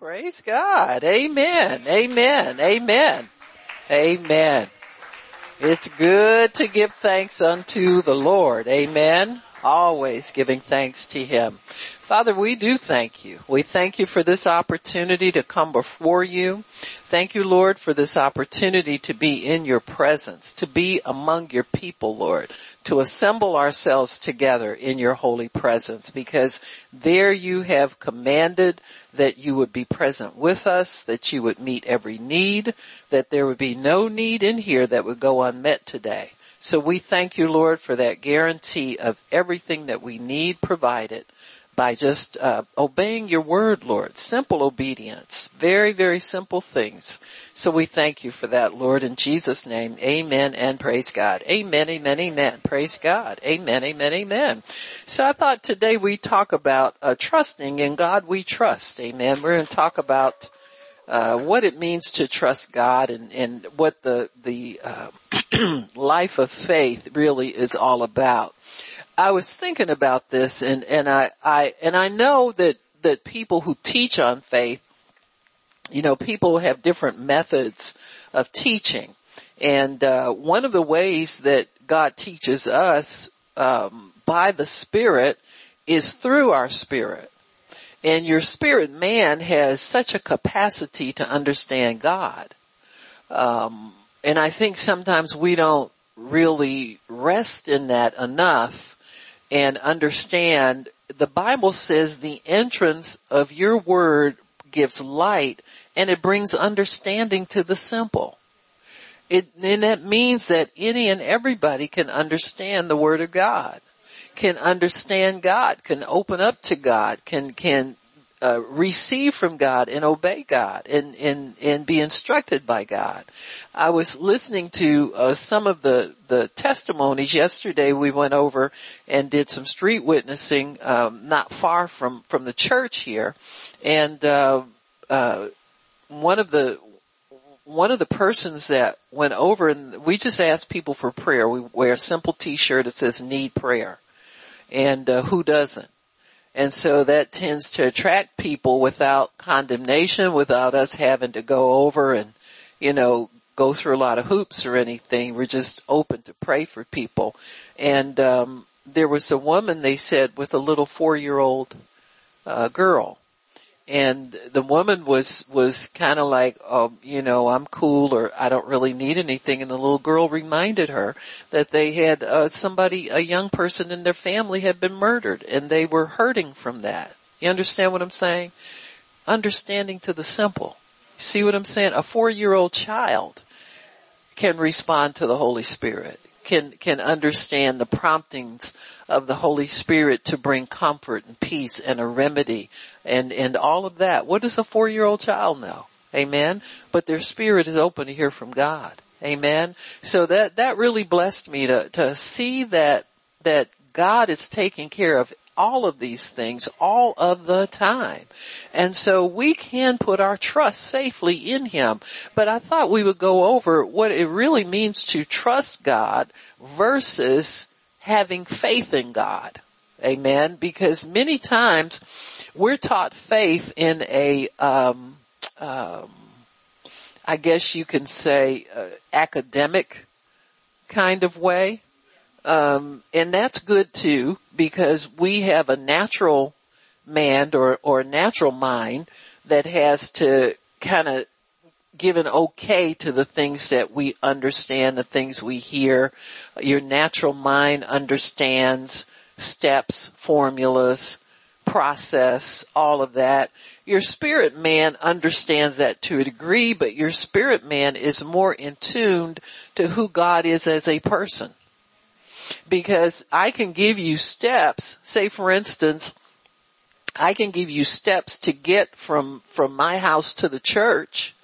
Praise God. Amen. Amen. Amen. Amen. It's good to give thanks unto the Lord. Amen. Always giving thanks to Him. Father, we do thank you. We thank you for this opportunity to come before you. Thank you, Lord, for this opportunity to be in your presence, to be among your people, Lord, to assemble ourselves together in your holy presence because there you have commanded that you would be present with us, that you would meet every need, that there would be no need in here that would go unmet today. So we thank you, Lord, for that guarantee of everything that we need provided by just uh, obeying your word, Lord. Simple obedience. Very, very simple things. So we thank you for that, Lord, in Jesus' name. Amen and praise God. Amen, amen, amen. Praise God. Amen, amen, amen. So I thought today we talk about uh, trusting in God we trust. Amen. We're going to talk about uh, what it means to trust God and, and what the the uh, life of faith really is all about. I was thinking about this and, and I, I, and I know that, that people who teach on faith, you know, people have different methods of teaching. And, uh, one of the ways that God teaches us, um, by the Spirit is through our spirit. And your spirit man has such a capacity to understand God. Um, and I think sometimes we don't really rest in that enough and understand the Bible says the entrance of your word gives light and it brings understanding to the simple. It, and that means that any and everybody can understand the word of God, can understand God, can open up to God, can, can uh, receive from God and obey God and, and, and be instructed by God. I was listening to uh, some of the, the testimonies yesterday. We went over and did some street witnessing, um, not far from, from the church here. And, uh, uh, one of the, one of the persons that went over and we just asked people for prayer. We wear a simple t-shirt that says need prayer. And, uh, who doesn't? And so that tends to attract people without condemnation, without us having to go over and, you know, go through a lot of hoops or anything. We're just open to pray for people. And, um, there was a woman, they said, with a little four-year-old, uh, girl and the woman was was kind of like, oh, you know, I'm cool or I don't really need anything. And the little girl reminded her that they had uh, somebody, a young person in their family had been murdered, and they were hurting from that. You understand what I'm saying? Understanding to the simple. See what I'm saying? A four-year-old child can respond to the Holy Spirit can, can understand the promptings of the Holy Spirit to bring comfort and peace and a remedy and, and all of that. What does a four-year-old child know? Amen. But their spirit is open to hear from God. Amen. So that, that really blessed me to, to see that, that God is taking care of all of these things all of the time. And so we can put our trust safely in Him. But I thought we would go over what it really means to trust God versus having faith in God. Amen. Because many times we're taught faith in a, um, um, I guess you can say, uh, academic kind of way. Um, and that's good too because we have a natural man or, or natural mind that has to kind of give an okay to the things that we understand, the things we hear. Your natural mind understands steps, formulas, process, all of that. Your spirit man understands that to a degree, but your spirit man is more in tuned to who God is as a person because I can give you steps. Say for instance, I can give you steps to get from, from my house to the church,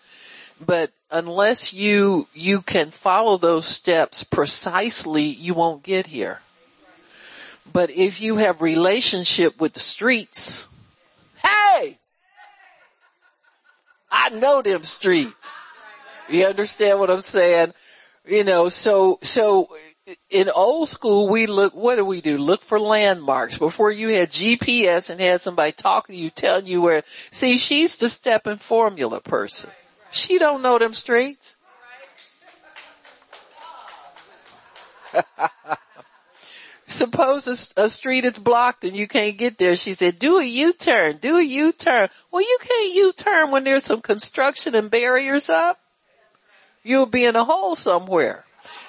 but unless you, you can follow those steps precisely, you won't get here. But if you have relationship with the streets, hey! I know them streets. You understand what I'm saying? You know, so, so in old school, we look, what do we do? Look for landmarks. Before you had GPS and had somebody talking to you, telling you where, see, she's the step and formula person. She don't know them streets. Suppose a, a, street is blocked and you can't get there. She said, do a U-turn, do a U-turn. Well, you can't U-turn when there's some construction and barriers up. You'll be in a hole somewhere.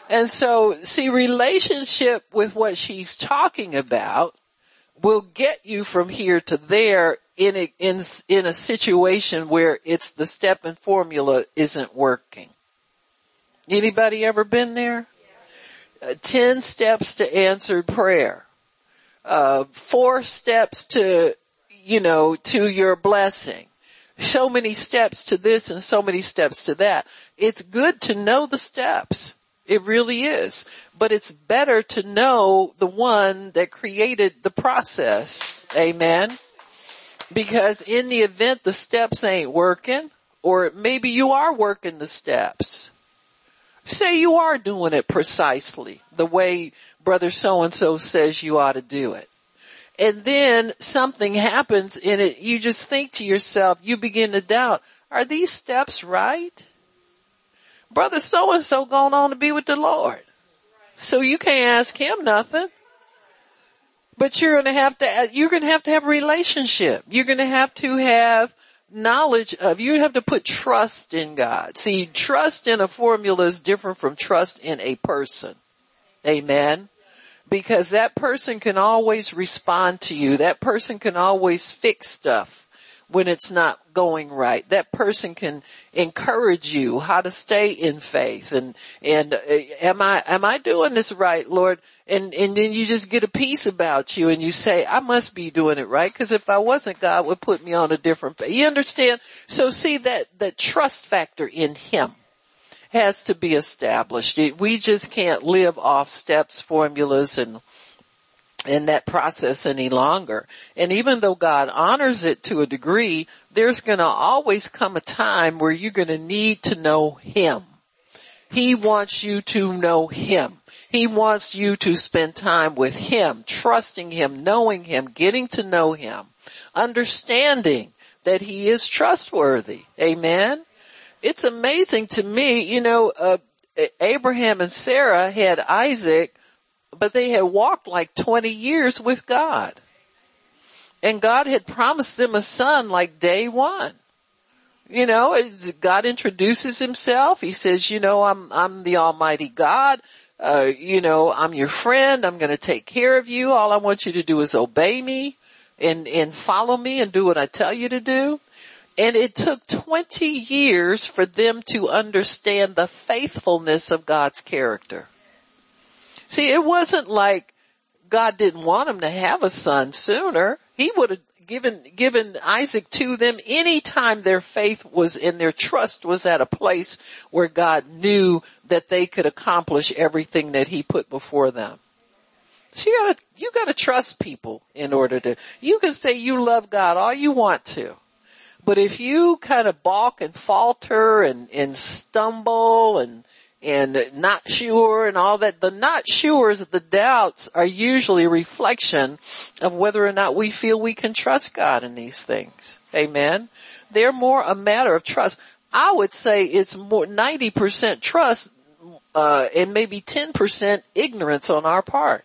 And so, see, relationship with what she's talking about will get you from here to there in a, in, in a situation where it's the step and formula isn't working. Anybody ever been there? Uh, 10 steps to answered prayer. Uh, four steps to, you know, to your blessing. So many steps to this and so many steps to that. It's good to know the steps. It really is. But it's better to know the one that created the process. Amen. Because in the event the steps ain't working, or maybe you are working the steps. Say you are doing it precisely the way brother so and so says you ought to do it. And then something happens and it, you just think to yourself, you begin to doubt, are these steps right? brother so and so going on to be with the Lord. So you can't ask him nothing. But you're gonna have to, uh, you're gonna have to have a relationship. You're gonna have to have knowledge of, you have to put trust in God. See, trust in a formula is different from trust in a person. Amen. Because that person can always respond to you. That person can always fix stuff when it's not going right. That person can encourage you how to stay in faith and, and uh, am I, am I doing this right, Lord? And, and then you just get a peace about you and you say, I must be doing it right because if I wasn't, God would put me on a different, you understand? So see that, that trust factor in Him has to be established. We just can't live off steps, formulas and in that process any longer. And even though God honors it to a degree, there's gonna always come a time where you're gonna need to know Him. He wants you to know Him. He wants you to spend time with Him, trusting Him, knowing Him, getting to know Him, understanding that He is trustworthy. Amen. It's amazing to me, you know, uh, Abraham and Sarah had Isaac but they had walked like 20 years with God. And God had promised them a son like day one. You know, God introduces himself. He says, you know, I'm, I'm the Almighty God. Uh, you know, I'm your friend. I'm going to take care of you. All I want you to do is obey me and, and follow me and do what I tell you to do. And it took 20 years for them to understand the faithfulness of God's character. See, it wasn't like God didn't want him to have a son sooner. He would have given, given Isaac to them anytime their faith was and their trust was at a place where God knew that they could accomplish everything that he put before them. So you gotta, you gotta trust people in order to, you can say you love God all you want to. But if you kind of balk and falter and, and stumble and and not sure and all that. The not sures, the doubts are usually a reflection of whether or not we feel we can trust God in these things. Amen. They're more a matter of trust. I would say it's more 90% trust, uh, and maybe 10% ignorance on our part.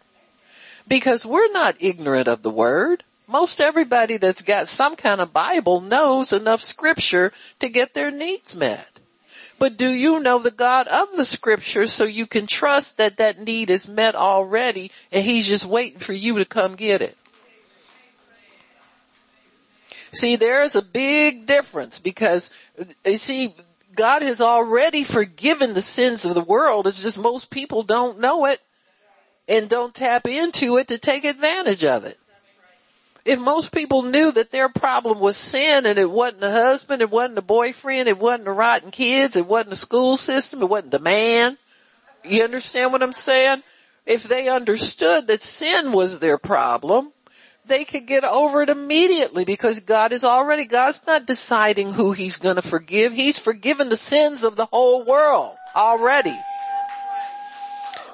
Because we're not ignorant of the word. Most everybody that's got some kind of Bible knows enough scripture to get their needs met. But do you know the God of the scripture so you can trust that that need is met already and he's just waiting for you to come get it? See, there is a big difference because you see, God has already forgiven the sins of the world. It's just most people don't know it and don't tap into it to take advantage of it. If most people knew that their problem was sin and it wasn't the husband, it wasn't the boyfriend, it wasn't the rotten kids, it wasn't the school system, it wasn't the man. You understand what I'm saying? If they understood that sin was their problem, they could get over it immediately because God is already, God's not deciding who He's gonna forgive. He's forgiven the sins of the whole world already.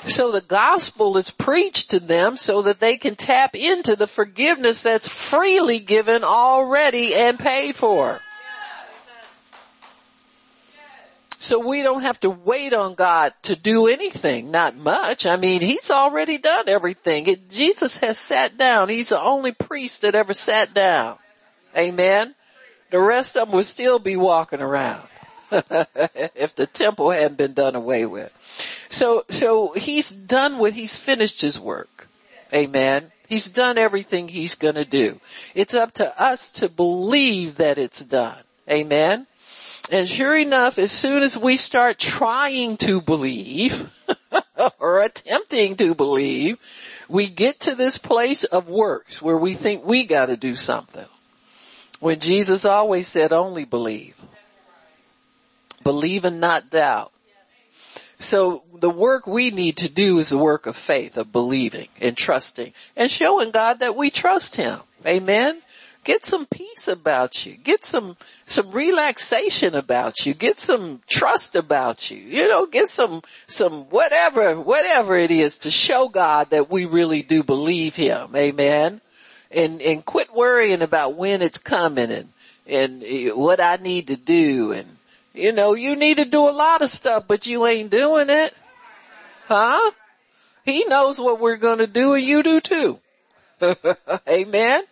So the gospel is preached to them so that they can tap into the forgiveness that's freely given already and paid for. So we don't have to wait on God to do anything, not much. I mean, He's already done everything. It, Jesus has sat down. He's the only priest that ever sat down. Amen. The rest of them would still be walking around if the temple hadn't been done away with. So, so He's done what He's finished His work. Amen. He's done everything He's gonna do. It's up to us to believe that it's done. Amen. And sure enough, as soon as we start trying to believe, or attempting to believe, we get to this place of works where we think we gotta do something. When Jesus always said only believe. Believe and not doubt. So the work we need to do is the work of faith, of believing and trusting and showing God that we trust Him. Amen. Get some peace about you. Get some, some relaxation about you. Get some trust about you. You know, get some, some whatever, whatever it is to show God that we really do believe Him. Amen. And, and quit worrying about when it's coming and, and what I need to do and, you know, you need to do a lot of stuff, but you ain't doing it. Huh? He knows what we're gonna do and you do too. Amen.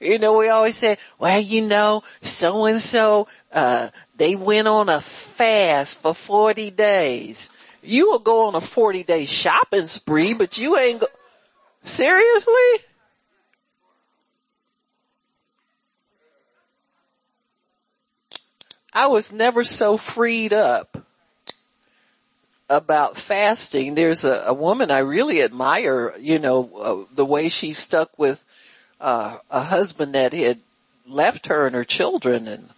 You know, we always say, well, you know, so and so, uh, they went on a fast for 40 days. You will go on a 40 day shopping spree, but you ain't go- seriously? I was never so freed up about fasting. There's a, a woman I really admire, you know, uh, the way she stuck with uh, a husband that had left her and her children and,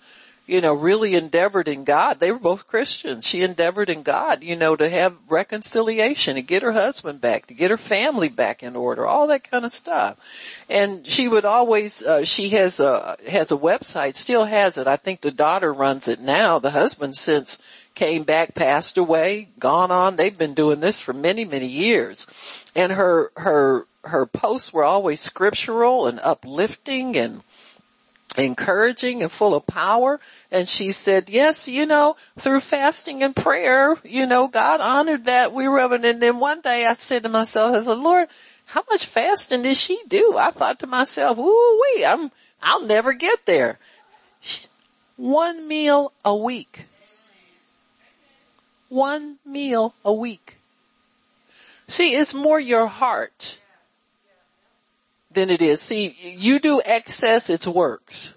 you know, really endeavored in God. They were both Christians. She endeavored in God, you know, to have reconciliation, to get her husband back, to get her family back in order, all that kind of stuff. And she would always, uh, she has a, has a website, still has it. I think the daughter runs it now. The husband since came back, passed away, gone on. They've been doing this for many, many years. And her, her her posts were always scriptural and uplifting and encouraging and full of power. And she said, yes, you know, through fasting and prayer, you know, God honored that. We were, and then one day I said to myself, I said, Lord, how much fasting did she do? I thought to myself, ooh wee, I'm, I'll never get there. One meal a week. One meal a week. See, it's more your heart than it is. See, you do excess, it's works.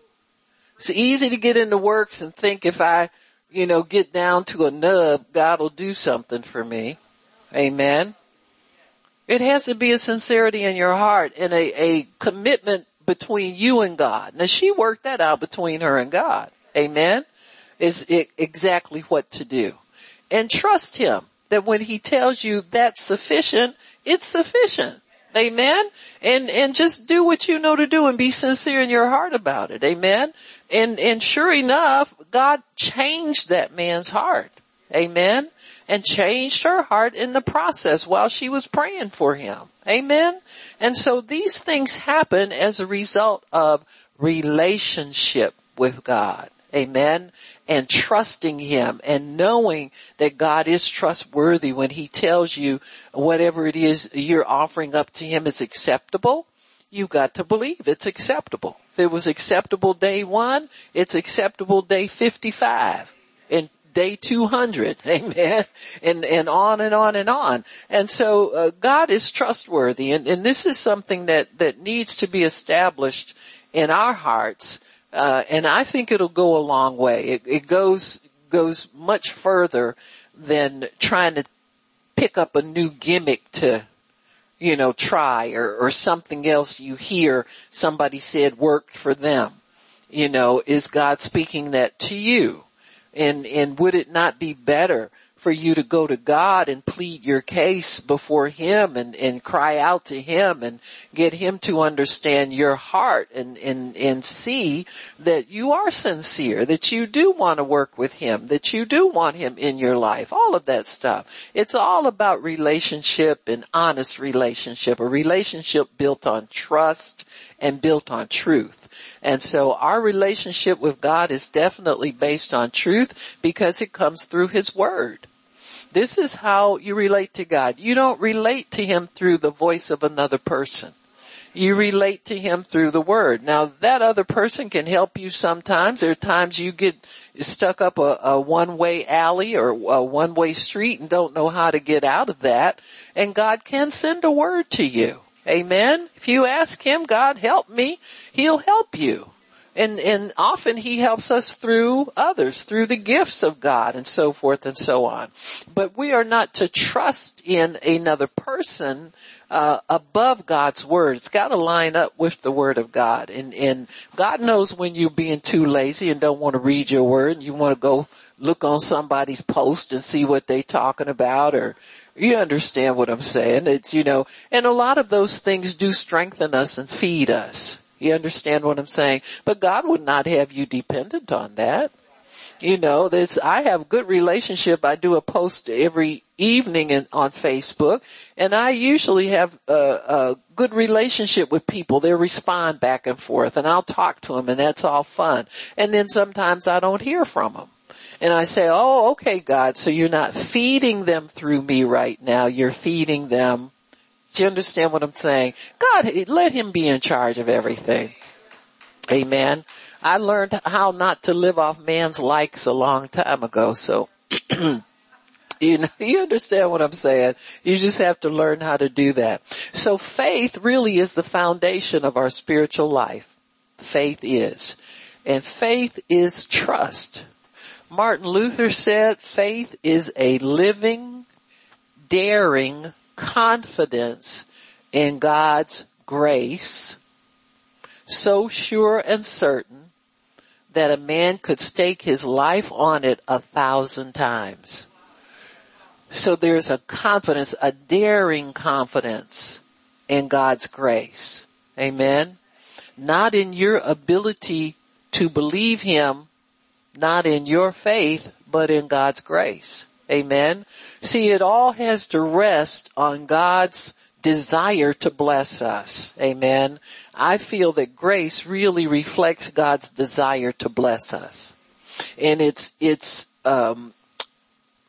It's easy to get into works and think if I, you know, get down to a nub, God will do something for me. Amen. It has to be a sincerity in your heart and a, a commitment between you and God. Now she worked that out between her and God. Amen. Is exactly what to do. And trust Him that when He tells you that's sufficient, it's sufficient. Amen. And, and just do what you know to do and be sincere in your heart about it. Amen. And, and sure enough, God changed that man's heart. Amen. And changed her heart in the process while she was praying for him. Amen. And so these things happen as a result of relationship with God. Amen. And trusting Him and knowing that God is trustworthy when He tells you whatever it is you're offering up to Him is acceptable. You've got to believe it's acceptable. If it was acceptable day one, it's acceptable day 55 and day 200. Amen. And, and on and on and on. And so uh, God is trustworthy and, and this is something that, that needs to be established in our hearts uh, and I think it'll go a long way. It, it goes, goes much further than trying to pick up a new gimmick to, you know, try or, or something else you hear somebody said worked for them. You know, is God speaking that to you? And, and would it not be better for you to go to God and plead your case before Him and, and cry out to Him and get Him to understand your heart and, and, and see that you are sincere, that you do want to work with Him, that you do want Him in your life, all of that stuff. It's all about relationship and honest relationship, a relationship built on trust and built on truth. And so our relationship with God is definitely based on truth because it comes through His Word. This is how you relate to God. You don't relate to Him through the voice of another person. You relate to Him through the Word. Now that other person can help you sometimes. There are times you get stuck up a, a one-way alley or a one-way street and don't know how to get out of that. And God can send a word to you. Amen. If you ask Him, God help me, He'll help you. And, and often he helps us through others, through the gifts of God and so forth and so on. But we are not to trust in another person uh, above God's word. It's got to line up with the word of God. And, and God knows when you're being too lazy and don't want to read your word and you want to go look on somebody's post and see what they're talking about or you understand what I'm saying. It's, you know, and a lot of those things do strengthen us and feed us. You understand what I'm saying? But God would not have you dependent on that. You know, this, I have good relationship. I do a post every evening in, on Facebook and I usually have a, a good relationship with people. They respond back and forth and I'll talk to them and that's all fun. And then sometimes I don't hear from them. And I say, oh, okay, God, so you're not feeding them through me right now. You're feeding them do you understand what I'm saying? God, let him be in charge of everything. Amen. I learned how not to live off man's likes a long time ago, so you know, you understand what I'm saying. You just have to learn how to do that. So faith really is the foundation of our spiritual life. Faith is. And faith is trust. Martin Luther said faith is a living, daring confidence in God's grace so sure and certain that a man could stake his life on it a thousand times. So there's a confidence, a daring confidence in God's grace. Amen. Not in your ability to believe Him, not in your faith, but in God's grace. Amen. See, it all has to rest on God's desire to bless us. Amen. I feel that grace really reflects God's desire to bless us. And it's, it's, um,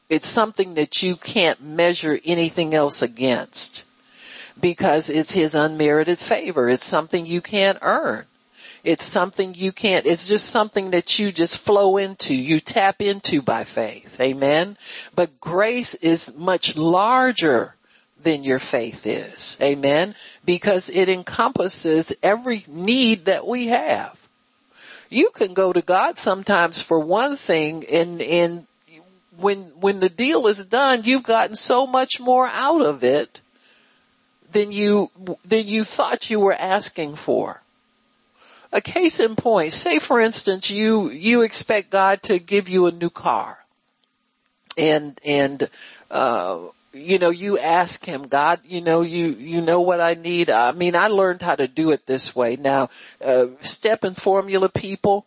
it's something that you can't measure anything else against because it's his unmerited favor. It's something you can't earn. It's something you can't, it's just something that you just flow into, you tap into by faith. Amen. But grace is much larger than your faith is. Amen. Because it encompasses every need that we have. You can go to God sometimes for one thing and, and when, when the deal is done, you've gotten so much more out of it than you, than you thought you were asking for a case in point, say for instance you, you expect God to give you a new car and, and, uh, you know, you ask him, God, you know, you, you know what I need. I mean, I learned how to do it this way. Now, uh, step and formula people,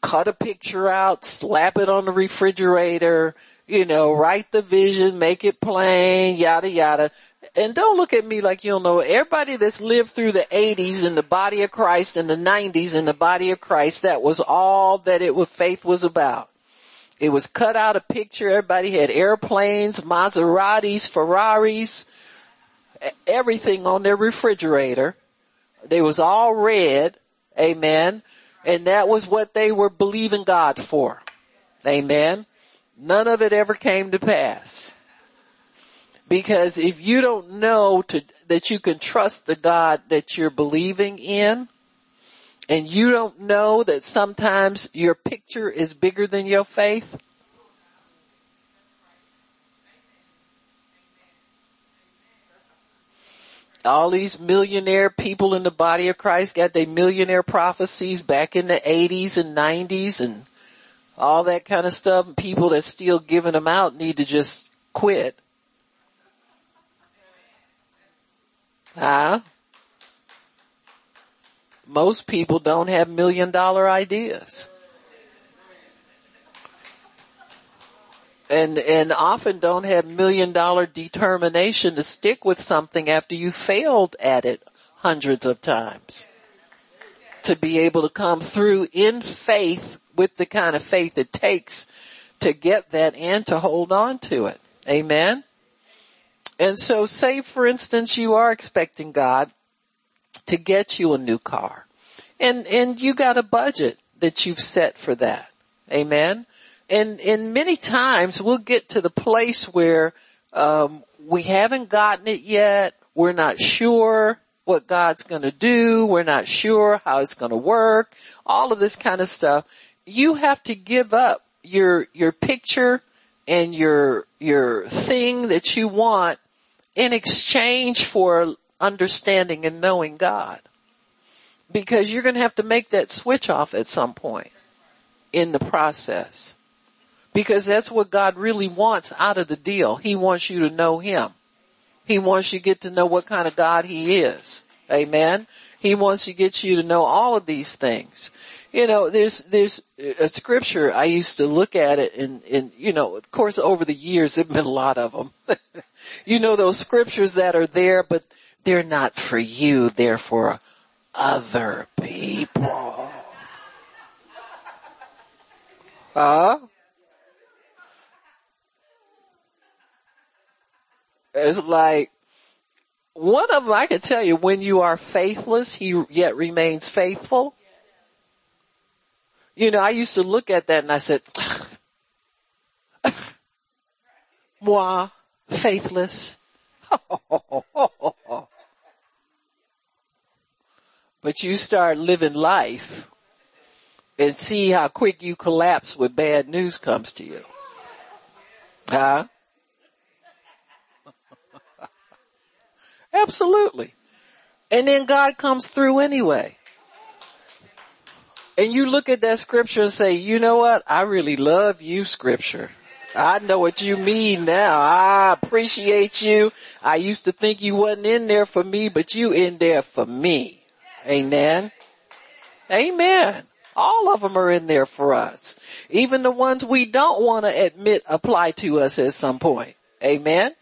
cut a picture out, slap it on the refrigerator, you know, write the vision, make it plain, yada yada and don't look at me like you don't know, everybody that's lived through the 80s in the body of Christ and the 90s in the body of Christ, that was all that it was, faith was about. It was cut out a picture, everybody had airplanes, Maseratis, Ferraris, everything on their refrigerator. They was all red, amen, and that was what they were believing God for. Amen. None of it ever came to pass. Because if you don't know to, that you can trust the God that you're believing in, and you don't know that sometimes your picture is bigger than your faith, all these millionaire people in the body of Christ got their millionaire prophecies back in the 80s and 90s and all that kind of stuff. People that still giving them out need to just quit. Huh? Most people don't have million dollar ideas. And, and often don't have million dollar determination to stick with something after you failed at it hundreds of times. To be able to come through in faith with the kind of faith it takes to get that and to hold on to it. Amen. And so say for instance you are expecting God to get you a new car and, and you got a budget that you've set for that. Amen. And, and many times we'll get to the place where, um, we haven't gotten it yet. We're not sure what God's gonna do. We're not sure how it's gonna work. All of this kind of stuff. You have to give up your, your picture and your, your thing that you want in exchange for understanding and knowing God. Because you're going to have to make that switch off at some point in the process. Because that's what God really wants out of the deal. He wants you to know Him. He wants you to get to know what kind of God He is. Amen. He wants to get you to know all of these things. You know, there's, there's a scripture I used to look at it and, and, you know, of course over the years there've been a lot of them. you know those scriptures that are there, but they're not for you, they're for other people. Huh? It's like, one of them I can tell you, when you are faithless, he yet remains faithful. You know, I used to look at that and I said, moi, faithless. but you start living life and see how quick you collapse when bad news comes to you. Huh? Absolutely. And then God comes through anyway. And you look at that scripture and say, you know what? I really love you scripture. I know what you mean now. I appreciate you. I used to think you wasn't in there for me, but you in there for me. Amen. Amen. All of them are in there for us. Even the ones we don't want to admit apply to us at some point. Amen.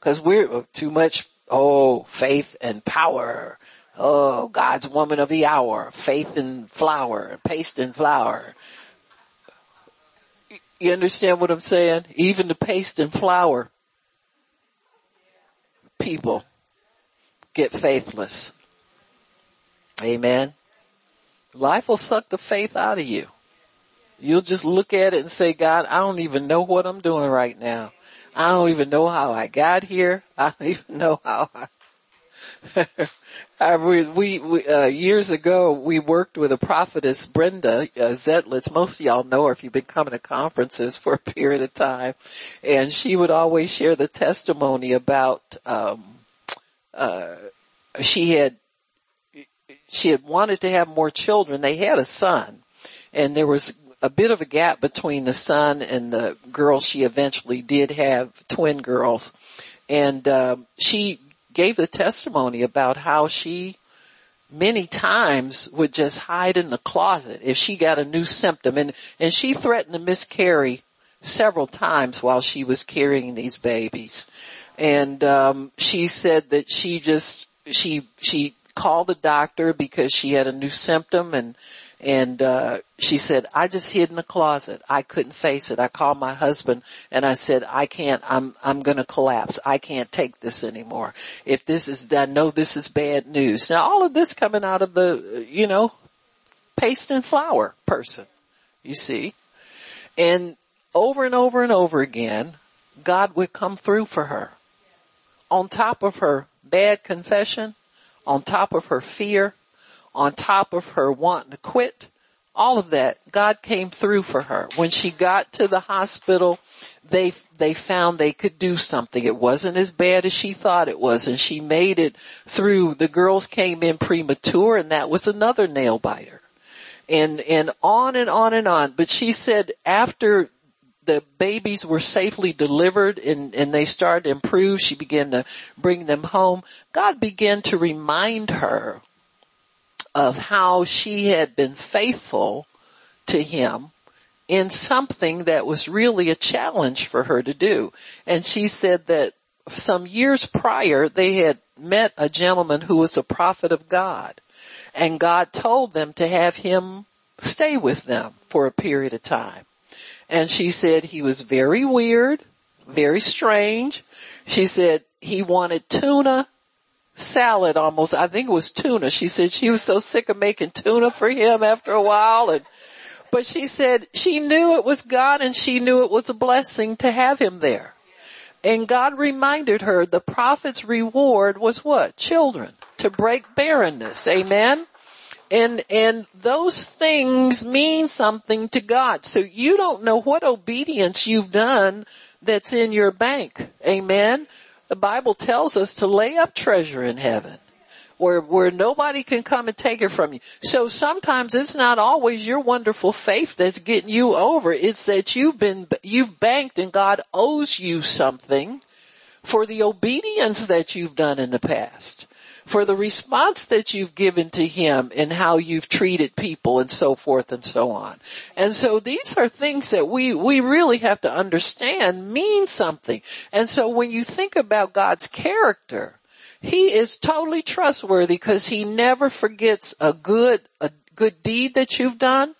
Cause we're too much, oh, faith and power. Oh, God's woman of the hour. Faith and flour, paste and flour. You understand what I'm saying? Even the paste and flour people get faithless. Amen. Life will suck the faith out of you. You'll just look at it and say, God, I don't even know what I'm doing right now. I don't even know how I got here. I don't even know how I uh, we, we, we uh, years ago, we worked with a prophetess, Brenda uh, Zetlitz. Most of y'all know her if you've been coming to conferences for a period of time. And she would always share the testimony about, um, uh, she had, she had wanted to have more children. They had a son and there was a bit of a gap between the son and the girl she eventually did have twin girls. And, um, she gave the testimony about how she many times would just hide in the closet if she got a new symptom and, and she threatened to miscarry several times while she was carrying these babies. And, um, she said that she just, she, she called the doctor because she had a new symptom and, and, uh, she said, I just hid in the closet. I couldn't face it. I called my husband and I said, I can't, I'm, I'm gonna collapse. I can't take this anymore. If this is, I know this is bad news. Now all of this coming out of the, you know, paste and flour person, you see. And over and over and over again, God would come through for her. On top of her bad confession, on top of her fear, on top of her wanting to quit, all of that, God came through for her. When she got to the hospital, they, they found they could do something. It wasn't as bad as she thought it was and she made it through. The girls came in premature and that was another nail biter. and, and on and on and on. But she said after the babies were safely delivered and, and they started to improve, she began to bring them home. God began to remind her of how she had been faithful to him in something that was really a challenge for her to do. And she said that some years prior, they had met a gentleman who was a prophet of God and God told them to have him stay with them for a period of time. And she said he was very weird, very strange. She said he wanted tuna salad almost. I think it was tuna. She said she was so sick of making tuna for him after a while and but she said she knew it was God and she knew it was a blessing to have him there. And God reminded her the prophet's reward was what? Children. To break barrenness. Amen? And, and those things mean something to God. So you don't know what obedience you've done that's in your bank. Amen? The Bible tells us to lay up treasure in heaven where, where nobody can come and take it from you. So sometimes it's not always your wonderful faith that's getting you over. It's that you've been, you've banked and God owes you something for the obedience that you've done in the past. For the response that you've given to Him and how you've treated people and so forth and so on. And so these are things that we, we really have to understand mean something. And so when you think about God's character, he is totally trustworthy because he never forgets a good, a good deed that you've done.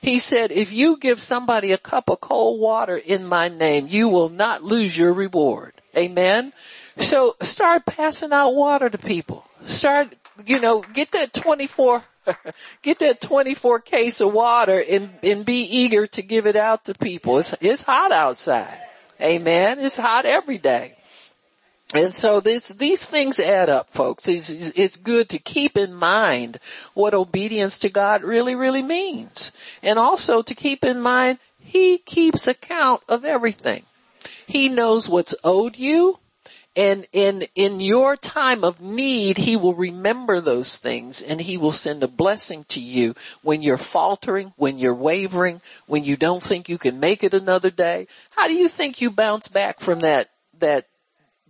He said, if you give somebody a cup of cold water in my name, you will not lose your reward. Amen. So start passing out water to people. Start, you know, get that 24, get that 24 case of water and, and be eager to give it out to people. It's, it's hot outside. Amen. It's hot every day. And so this, these things add up, folks. It's, it's good to keep in mind what obedience to God really, really means. And also to keep in mind, He keeps account of everything. He knows what's owed you. And in, in your time of need, He will remember those things and He will send a blessing to you when you're faltering, when you're wavering, when you don't think you can make it another day. How do you think you bounce back from that, that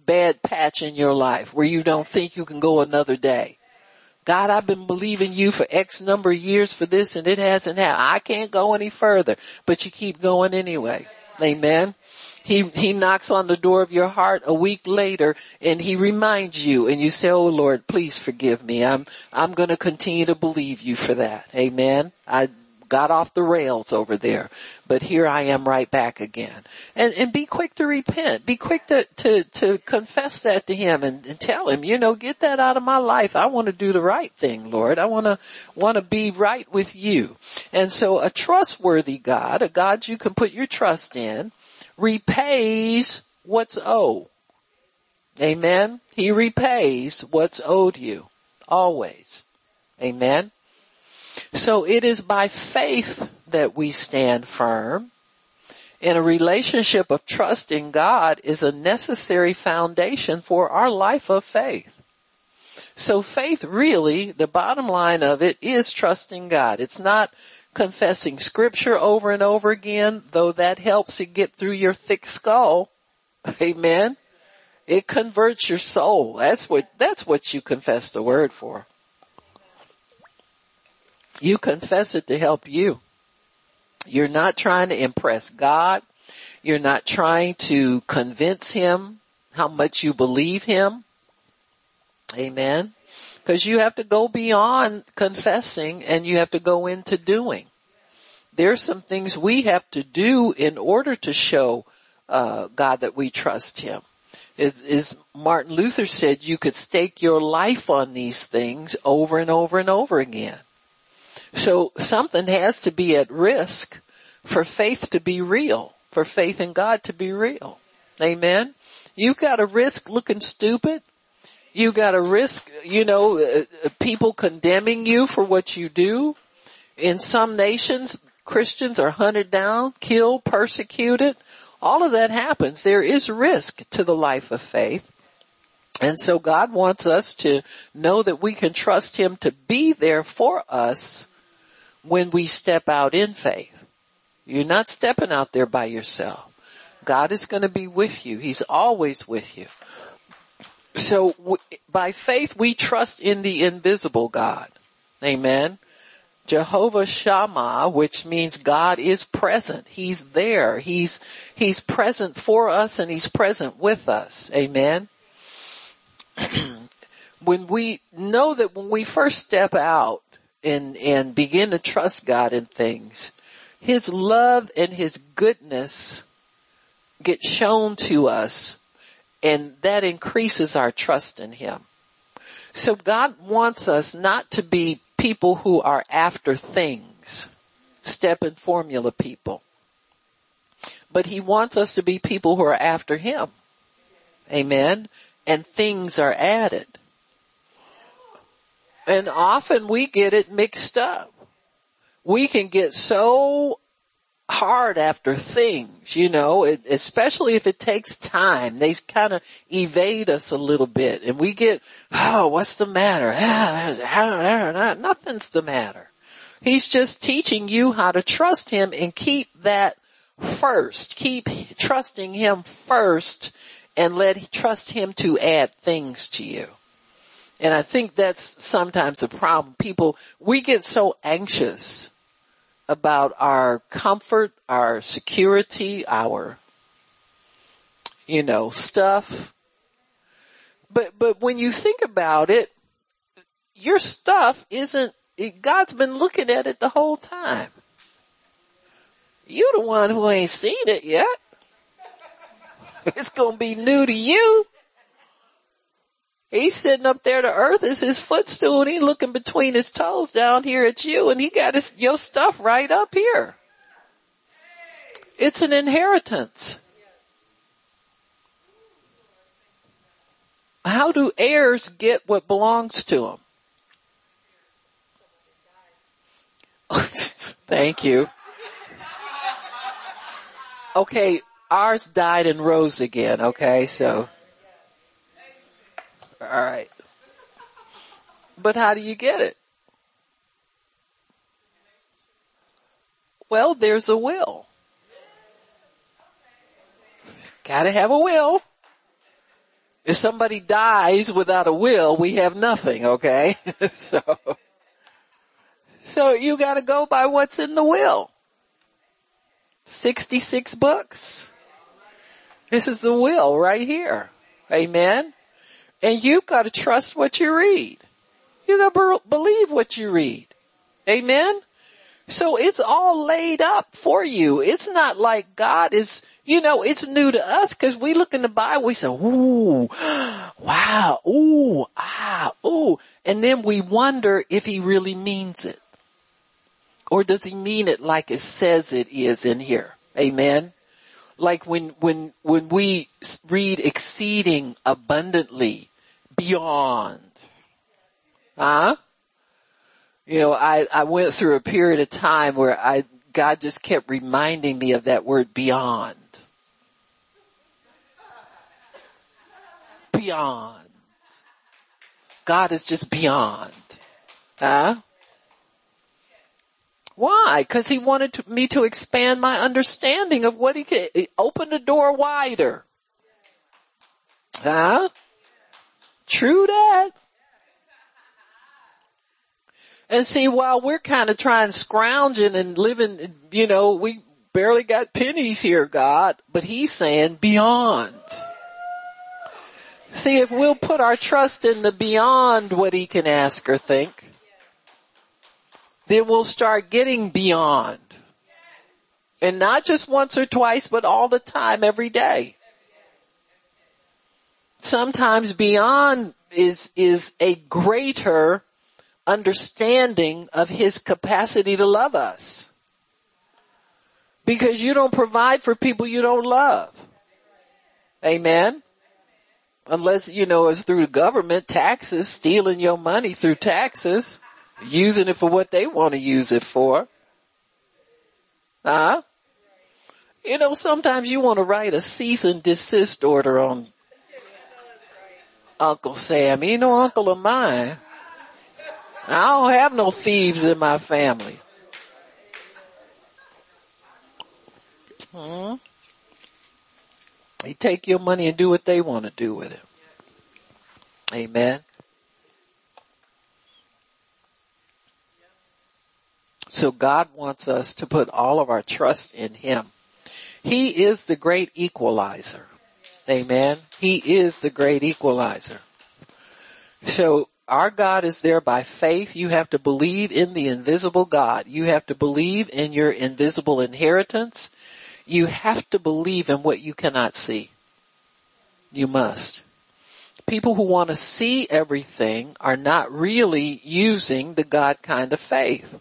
bad patch in your life where you don't think you can go another day. God, I've been believing you for X number of years for this and it hasn't happened. I can't go any further, but you keep going anyway. Amen. He, he knocks on the door of your heart a week later and he reminds you and you say, Oh Lord, please forgive me. I'm, I'm going to continue to believe you for that. Amen. I got off the rails over there, but here I am right back again. And, and be quick to repent. Be quick to, to, to confess that to him and, and tell him, you know, get that out of my life. I want to do the right thing, Lord. I want to, want to be right with you. And so a trustworthy God, a God you can put your trust in, repays what's owed. Amen. He repays what's owed you. Always. Amen. So it is by faith that we stand firm. And a relationship of trust in God is a necessary foundation for our life of faith. So faith really, the bottom line of it is trusting God. It's not confessing scripture over and over again, though that helps it get through your thick skull. Amen. It converts your soul. That's what, that's what you confess the word for. You confess it to help you. You're not trying to impress God. You're not trying to convince him how much you believe him. Amen. Cause you have to go beyond confessing and you have to go into doing. There's some things we have to do in order to show uh, God that we trust him. As, Martin Luther said, you could stake your life on these things over and over and over again. So something has to be at risk for faith to be real, for faith in God to be real. Amen. You've gotta risk looking stupid. You gotta risk, you know, uh, uh, people condemning you for what you do. In some nations, Christians are hunted down, killed, persecuted. All of that happens. There is risk to the life of faith. And so God wants us to know that we can trust Him to be there for us when we step out in faith. You're not stepping out there by yourself. God is going to be with you. He's always with you. So w- by faith we trust in the invisible God. Amen. Jehovah Shammah, which means God is present. He's there. He's, he's present for us and he's present with us. Amen. when we know that when we first step out and, and begin to trust God in things, his love and his goodness get shown to us and that increases our trust in him. So God wants us not to be people who are after things, step and formula people. But he wants us to be people who are after him. Amen. And things are added. And often we get it mixed up. We can get so hard after things, you know, it, especially if it takes time. They kind of evade us a little bit and we get, oh, what's the matter? Ah, ah, ah, nothing's the matter. He's just teaching you how to trust him and keep that first. Keep trusting him first and let trust him to add things to you. And I think that's sometimes a problem. People, we get so anxious about our comfort, our security, our, you know, stuff. But, but when you think about it, your stuff isn't, God's been looking at it the whole time. You're the one who ain't seen it yet. It's gonna be new to you. He's sitting up there, the earth is his footstool and he's looking between his toes down here at you and he got his, your stuff right up here. It's an inheritance. How do heirs get what belongs to them? Thank you. Okay, ours died and rose again, okay, so. Alright. But how do you get it? Well, there's a will. Gotta have a will. If somebody dies without a will, we have nothing, okay? so, so you gotta go by what's in the will. 66 books. This is the will right here. Amen. And you've got to trust what you read. You got to believe what you read. Amen. So it's all laid up for you. It's not like God is, you know, it's new to us because we look in the Bible, we say, ooh, wow, ooh, ah, ooh. And then we wonder if he really means it. Or does he mean it like it says it is in here? Amen like when, when, when we read exceeding abundantly beyond, huh? You know, I, I went through a period of time where I, God just kept reminding me of that word beyond. Beyond. God is just beyond. Huh? Why? Cause he wanted to, me to expand my understanding of what he could, eh, open the door wider. Huh? True that. And see, while we're kind of trying scrounging and living, you know, we barely got pennies here, God, but he's saying beyond. See, if we'll put our trust in the beyond what he can ask or think, then we'll start getting beyond. And not just once or twice, but all the time, every day. Sometimes beyond is, is a greater understanding of his capacity to love us. Because you don't provide for people you don't love. Amen. Unless, you know, it's through the government, taxes, stealing your money through taxes using it for what they want to use it for. Huh? You know, sometimes you want to write a cease and desist order on Uncle Sam. He no uncle of mine. I don't have no thieves in my family. Hmm? They take your money and do what they want to do with it. Amen. So God wants us to put all of our trust in Him. He is the great equalizer. Amen. He is the great equalizer. So our God is there by faith. You have to believe in the invisible God. You have to believe in your invisible inheritance. You have to believe in what you cannot see. You must. People who want to see everything are not really using the God kind of faith.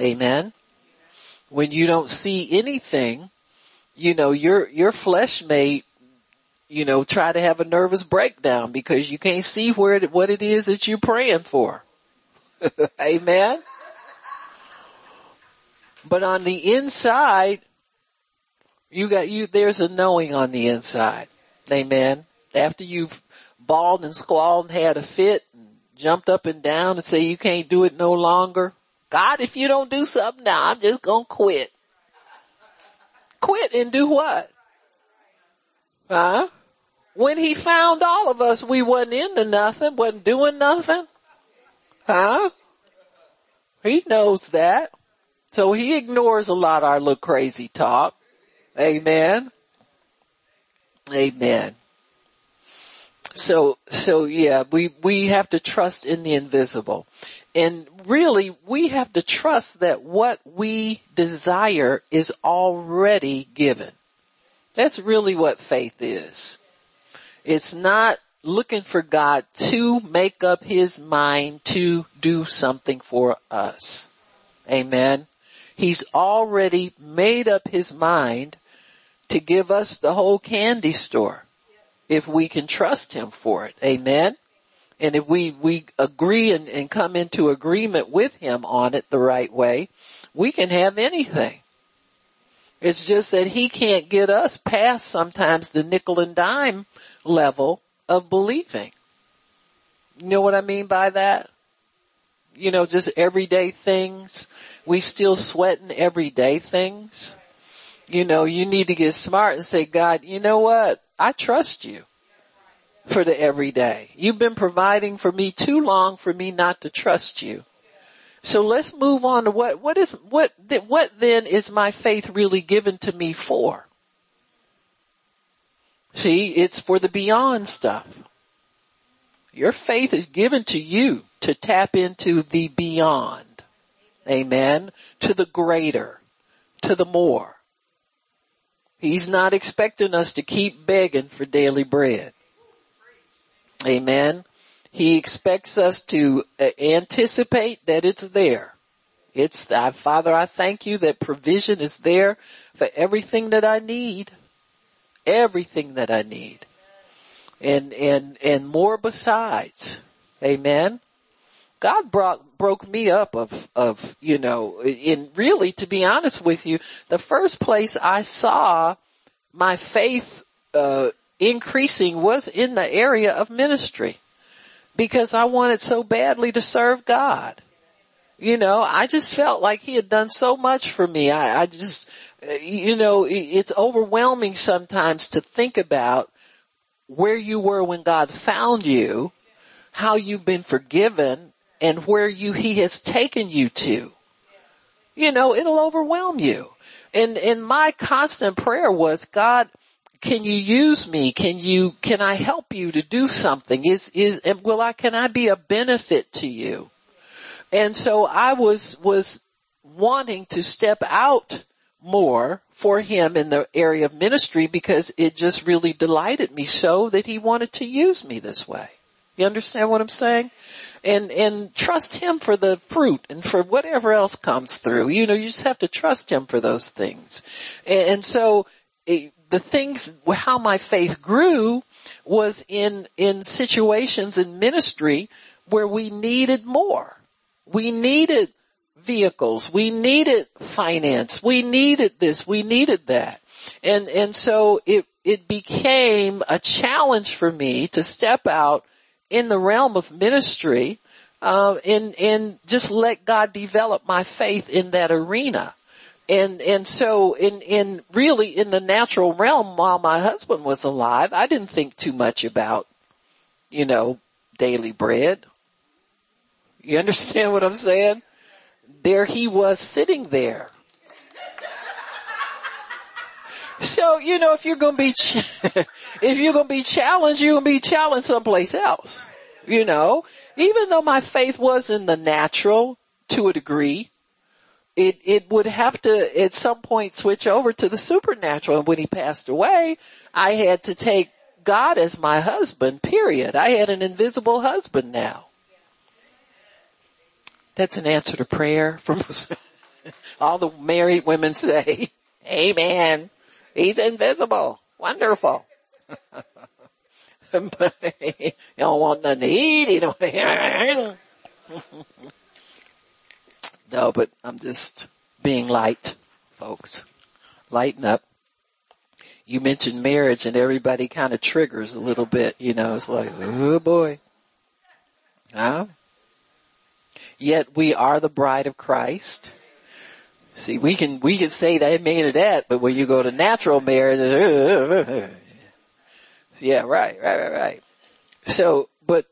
Amen. When you don't see anything, you know, your, your flesh may, you know, try to have a nervous breakdown because you can't see where it, what it is that you're praying for. Amen. But on the inside, you got you, there's a knowing on the inside. Amen. After you've bawled and squalled and had a fit and jumped up and down and say you can't do it no longer, God, if you don't do something now, I'm just gonna quit. Quit and do what? Huh? When he found all of us, we wasn't into nothing, wasn't doing nothing. Huh? He knows that. So he ignores a lot of our little crazy talk. Amen. Amen. So, so yeah, we, we have to trust in the invisible. And really, we have to trust that what we desire is already given. That's really what faith is. It's not looking for God to make up his mind to do something for us. Amen. He's already made up his mind to give us the whole candy store if we can trust him for it. Amen. And if we, we agree and, and come into agreement with him on it the right way, we can have anything. It's just that he can't get us past sometimes the nickel and dime level of believing. You know what I mean by that? You know, just everyday things. We still sweating everyday things. You know, you need to get smart and say, God, you know what? I trust you for the everyday. You've been providing for me too long for me not to trust you. So let's move on to what, what is, what, what then is my faith really given to me for? See, it's for the beyond stuff. Your faith is given to you to tap into the beyond. Amen. To the greater, to the more. He's not expecting us to keep begging for daily bread. Amen. He expects us to uh, anticipate that it's there. It's, uh, Father, I thank you that provision is there for everything that I need. Everything that I need. And, and, and more besides. Amen. God brought, broke me up of, of, you know, in really, to be honest with you, the first place I saw my faith, uh, increasing was in the area of ministry because I wanted so badly to serve God. You know, I just felt like he had done so much for me. I, I just, you know, it's overwhelming sometimes to think about where you were when God found you, how you've been forgiven, and where you, he has taken you to. You know, it'll overwhelm you. And, and my constant prayer was, God, can you use me? Can you, can I help you to do something? Is, is, will I, can I be a benefit to you? And so I was, was wanting to step out more for him in the area of ministry because it just really delighted me so that he wanted to use me this way. You understand what I'm saying? And, and trust him for the fruit and for whatever else comes through. You know, you just have to trust him for those things. And, and so it, the things, how my faith grew was in, in situations in ministry where we needed more. We needed vehicles. We needed finance. We needed this. We needed that. And, and so it, it became a challenge for me to step out in the realm of ministry, uh, and, and just let God develop my faith in that arena And, and so in, in really in the natural realm while my husband was alive, I didn't think too much about, you know, daily bread. You understand what I'm saying? There he was sitting there. So, you know, if you're gonna be, ch- if you're gonna be challenged, you're gonna be challenged someplace else. You know, even though my faith was in the natural to a degree, it, it would have to at some point switch over to the supernatural. And when he passed away, I had to take God as my husband, period. I had an invisible husband now. That's an answer to prayer from all the married women say, amen. He's invisible. Wonderful. you don't want nothing to eat. You don't. No, but I'm just being light, folks. Lighten up. You mentioned marriage and everybody kind of triggers a little bit, you know, it's like, oh boy. Huh? Yet we are the bride of Christ. See, we can, we can say that made of that, but when you go to natural marriage, yeah, right, right, right, right. So, but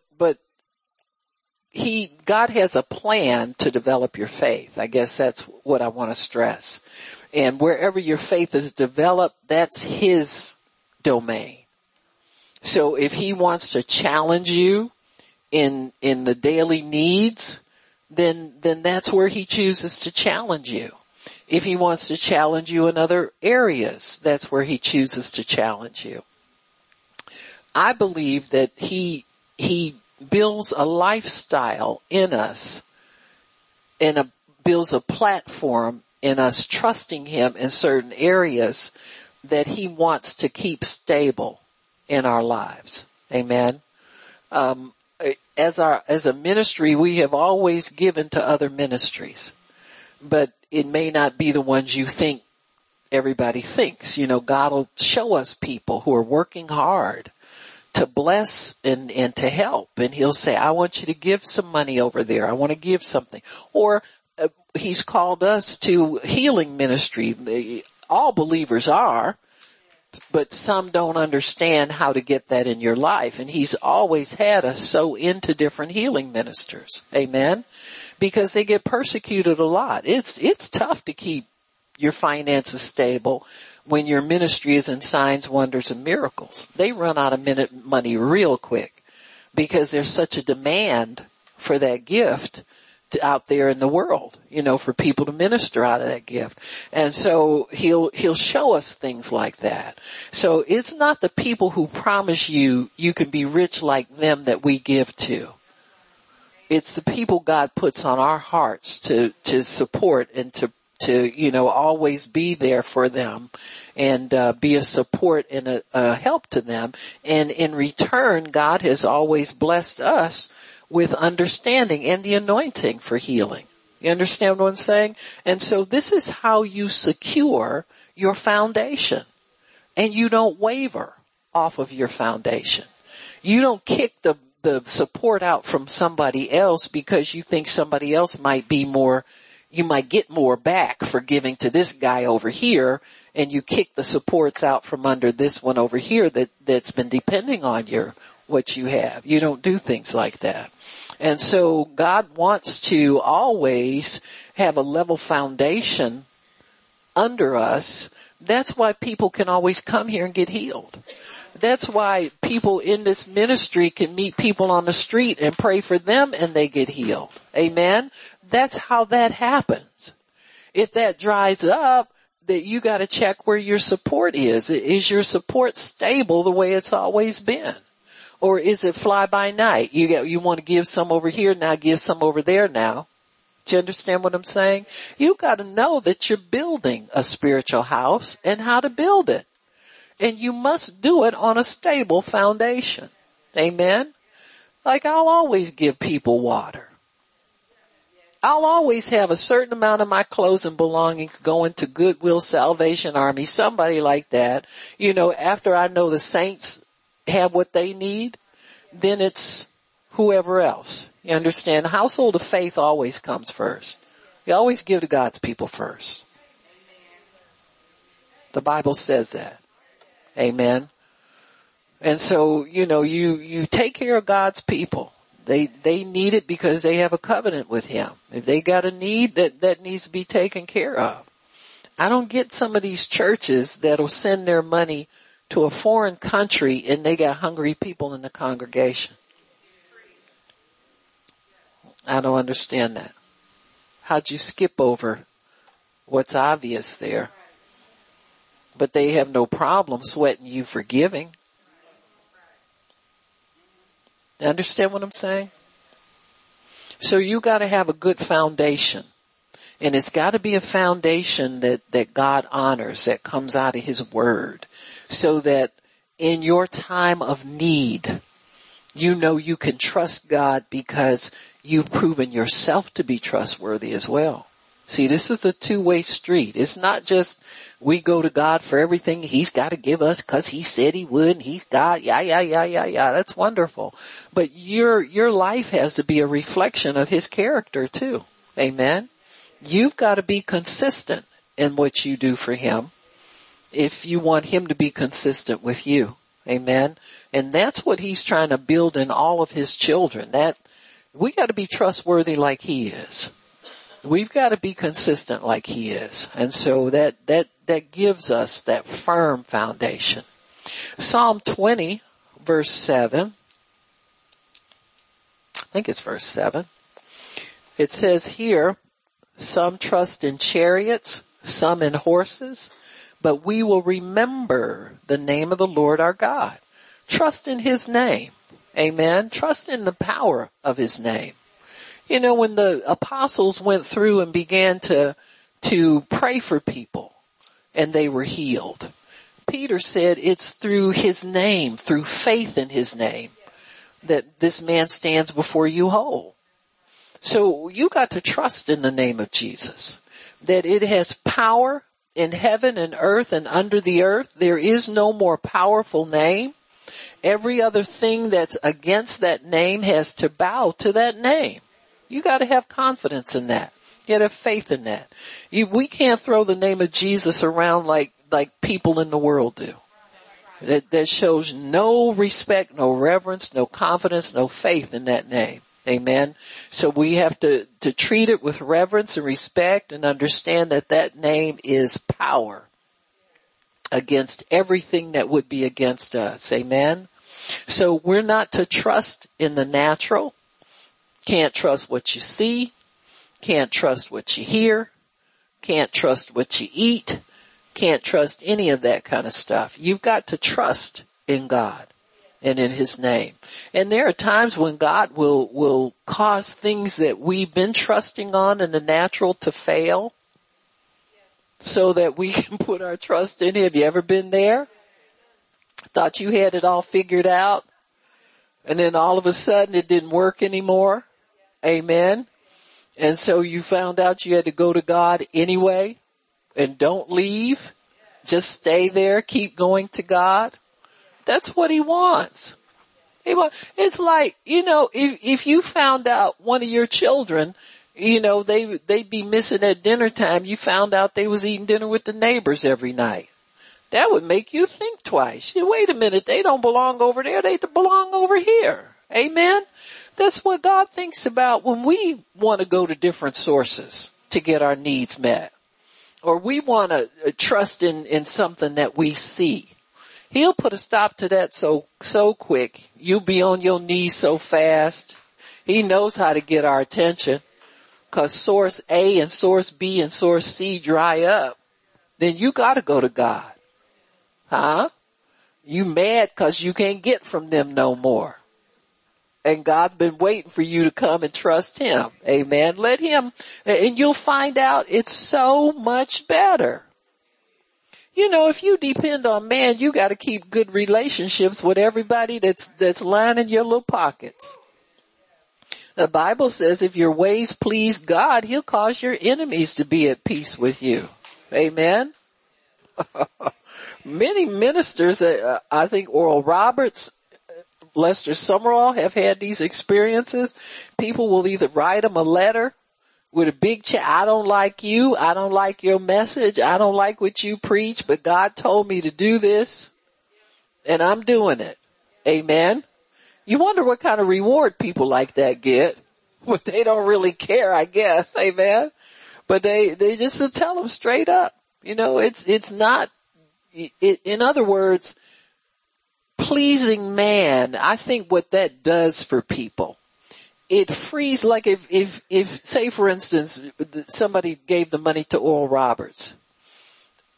he, God has a plan to develop your faith. I guess that's what I want to stress. And wherever your faith is developed, that's his domain. So if he wants to challenge you in, in the daily needs, then, then that's where he chooses to challenge you. If he wants to challenge you in other areas, that's where he chooses to challenge you. I believe that he, he builds a lifestyle in us and a, builds a platform in us trusting him in certain areas that he wants to keep stable in our lives. Amen. Um, as our, as a ministry, we have always given to other ministries, but it may not be the ones you think everybody thinks. You know, God will show us people who are working hard to bless and, and to help. And he'll say, I want you to give some money over there. I want to give something. Or uh, he's called us to healing ministry. All believers are, but some don't understand how to get that in your life. And he's always had us so into different healing ministers. Amen because they get persecuted a lot. It's, it's tough to keep your finances stable when your ministry is in signs, wonders, and miracles. They run out of minute money real quick because there's such a demand for that gift out there in the world, you know, for people to minister out of that gift. And so he'll, he'll show us things like that. So it's not the people who promise you you can be rich like them that we give to it's the people God puts on our hearts to, to support and to, to, you know, always be there for them and, uh, be a support and a, a help to them. And in return, God has always blessed us with understanding and the anointing for healing. You understand what I'm saying? And so this is how you secure your foundation and you don't waver off of your foundation. You don't kick the the support out from somebody else because you think somebody else might be more, you might get more back for giving to this guy over here and you kick the supports out from under this one over here that, that's been depending on your, what you have. You don't do things like that. And so God wants to always have a level foundation under us. That's why people can always come here and get healed that's why people in this ministry can meet people on the street and pray for them and they get healed. Amen. That's how that happens. If that dries up, that you gotta check where your support is. Is your support stable the way it's always been? Or is it fly by night? You get, you want to give some over here now, give some over there now. Do you understand what I'm saying? You gotta know that you're building a spiritual house and how to build it and you must do it on a stable foundation. Amen. Like I'll always give people water. I'll always have a certain amount of my clothes and belongings going to Goodwill Salvation Army, somebody like that. You know, after I know the saints have what they need, then it's whoever else. You understand? The household of faith always comes first. You always give to God's people first. The Bible says that. Amen. And so, you know, you, you take care of God's people. They, they need it because they have a covenant with Him. If they got a need that, that needs to be taken care of. I don't get some of these churches that'll send their money to a foreign country and they got hungry people in the congregation. I don't understand that. How'd you skip over what's obvious there? But they have no problem sweating you for giving. Understand what I'm saying? So you gotta have a good foundation. And it's gotta be a foundation that, that God honors, that comes out of His Word. So that in your time of need, you know you can trust God because you've proven yourself to be trustworthy as well. See, this is a two-way street. It's not just we go to God for everything He's got to give us because He said He would and He's got, yeah, yeah, yeah, yeah, yeah. That's wonderful. But your, your life has to be a reflection of His character too. Amen. You've got to be consistent in what you do for Him if you want Him to be consistent with you. Amen. And that's what He's trying to build in all of His children. That, we got to be trustworthy like He is we've got to be consistent like he is. And so that, that, that gives us that firm foundation. Psalm 20 verse 7. I think it's verse 7. It says here, some trust in chariots, some in horses, but we will remember the name of the Lord our God. Trust in his name. Amen. Trust in the power of his name. You know, when the apostles went through and began to, to pray for people and they were healed, Peter said it's through his name, through faith in his name that this man stands before you whole. So you got to trust in the name of Jesus, that it has power in heaven and earth and under the earth. There is no more powerful name. Every other thing that's against that name has to bow to that name. You gotta have confidence in that. You gotta have faith in that. You, we can't throw the name of Jesus around like, like people in the world do. That, that shows no respect, no reverence, no confidence, no faith in that name. Amen. So we have to, to treat it with reverence and respect and understand that that name is power against everything that would be against us. Amen. So we're not to trust in the natural. Can't trust what you see. Can't trust what you hear. Can't trust what you eat. Can't trust any of that kind of stuff. You've got to trust in God and in his name. And there are times when God will, will cause things that we've been trusting on in the natural to fail so that we can put our trust in him. Have you ever been there? Thought you had it all figured out and then all of a sudden it didn't work anymore. Amen. And so you found out you had to go to God anyway and don't leave. Just stay there. Keep going to God. That's what he wants. He wants, it's like, you know, if, if you found out one of your children, you know, they, they'd be missing at dinner time. You found out they was eating dinner with the neighbors every night. That would make you think twice. Wait a minute. They don't belong over there. They belong over here. Amen. That's what God thinks about when we want to go to different sources to get our needs met. Or we want to uh, trust in, in something that we see. He'll put a stop to that so, so quick. You'll be on your knees so fast. He knows how to get our attention. Cause source A and source B and source C dry up. Then you gotta go to God. Huh? You mad cause you can't get from them no more. And God's been waiting for you to come and trust Him. Amen. Let Him, and you'll find out it's so much better. You know, if you depend on man, you gotta keep good relationships with everybody that's, that's lining your little pockets. The Bible says if your ways please God, He'll cause your enemies to be at peace with you. Amen. Many ministers, uh, I think Oral Roberts Lester Sumrall have had these experiences. People will either write them a letter with a big. I don't like you. I don't like your message. I don't like what you preach, but God told me to do this and I'm doing it. Amen. You wonder what kind of reward people like that get, but they don't really care, I guess. Amen. But they, they just tell them straight up. You know, it's, it's not, it, in other words, pleasing man, I think what that does for people, it frees, like if, if, if, say for instance, somebody gave the money to Oral Roberts,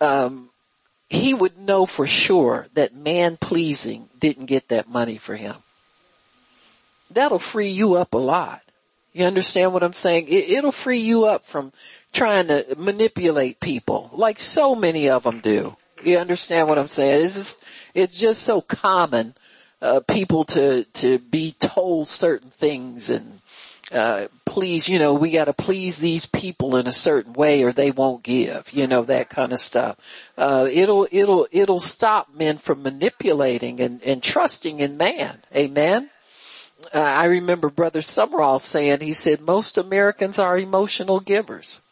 um, he would know for sure that man pleasing didn't get that money for him. That'll free you up a lot. You understand what I'm saying? It, will free you up from trying to manipulate people like so many of them do. You understand what I'm saying? It's just, it's just so common, uh, people to, to be told certain things and, uh, please, you know, we gotta please these people in a certain way or they won't give, you know, that kind of stuff. Uh, it'll, it'll, it'll stop men from manipulating and, and trusting in man. Amen. Uh, I remember Brother Sumrall saying, he said, most Americans are emotional givers.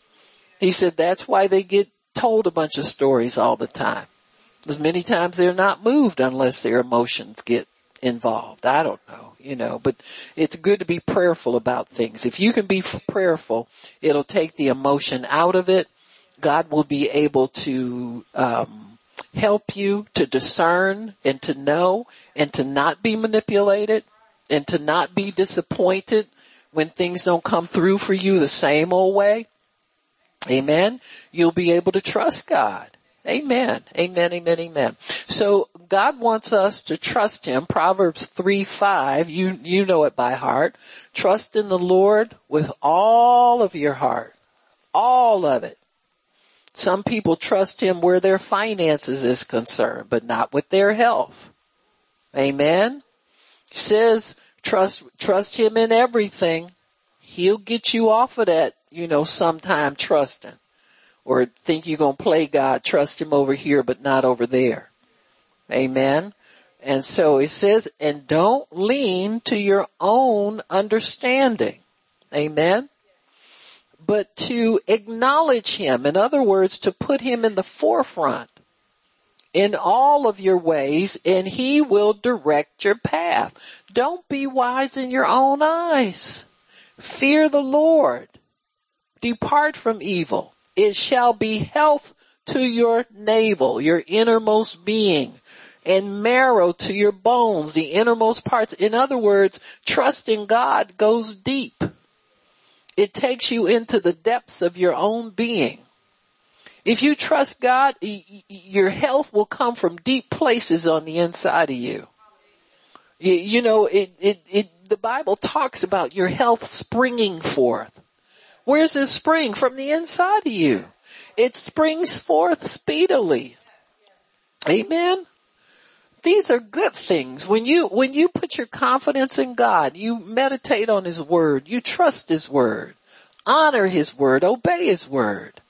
He said that's why they get told a bunch of stories all the time. As many times they're not moved unless their emotions get involved. I don't know, you know, but it's good to be prayerful about things. If you can be prayerful, it'll take the emotion out of it. God will be able to, um, help you to discern and to know and to not be manipulated and to not be disappointed when things don't come through for you the same old way. Amen. You'll be able to trust God. Amen. Amen. Amen. Amen. So God wants us to trust Him. Proverbs 3, 5, you, you know it by heart. Trust in the Lord with all of your heart. All of it. Some people trust Him where their finances is concerned, but not with their health. Amen. He says, trust, trust Him in everything. He'll get you off of that, you know, sometime trusting or think you're going to play God, trust him over here, but not over there. Amen. And so it says, and don't lean to your own understanding. Amen. But to acknowledge him. In other words, to put him in the forefront in all of your ways and he will direct your path. Don't be wise in your own eyes. Fear the Lord. Depart from evil. It shall be health to your navel, your innermost being and marrow to your bones, the innermost parts. In other words, trusting God goes deep. It takes you into the depths of your own being. If you trust God, your health will come from deep places on the inside of you. You, know, it, it, it, the Bible talks about your health springing forth. Where's this spring? From the inside of you. It springs forth speedily. Amen. These are good things. When you, when you put your confidence in God, you meditate on His Word, you trust His Word, honor His Word, obey His Word.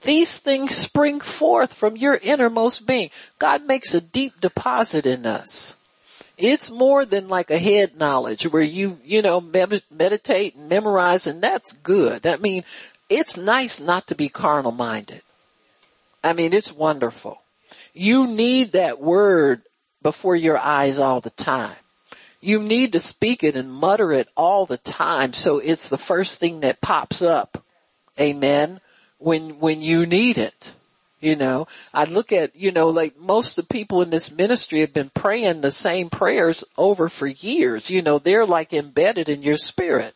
These things spring forth from your innermost being. God makes a deep deposit in us. It's more than like a head knowledge where you, you know, med- meditate and memorize and that's good. I mean, it's nice not to be carnal minded. I mean, it's wonderful. You need that word before your eyes all the time. You need to speak it and mutter it all the time so it's the first thing that pops up. Amen. When, when you need it. You know, I look at, you know, like most of the people in this ministry have been praying the same prayers over for years. You know, they're like embedded in your spirit.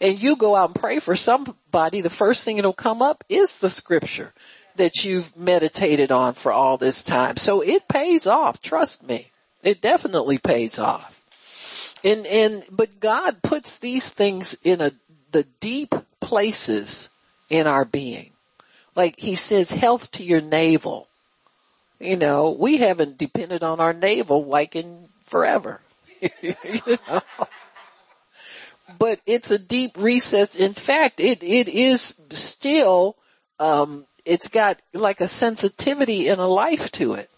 And you go out and pray for somebody, the first thing that'll come up is the scripture that you've meditated on for all this time. So it pays off. Trust me. It definitely pays off. And, and, but God puts these things in a, the deep places in our being like he says health to your navel. You know, we haven't depended on our navel like in forever. you know? But it's a deep recess. In fact, it, it is still, um, it's got like a sensitivity and a life to it.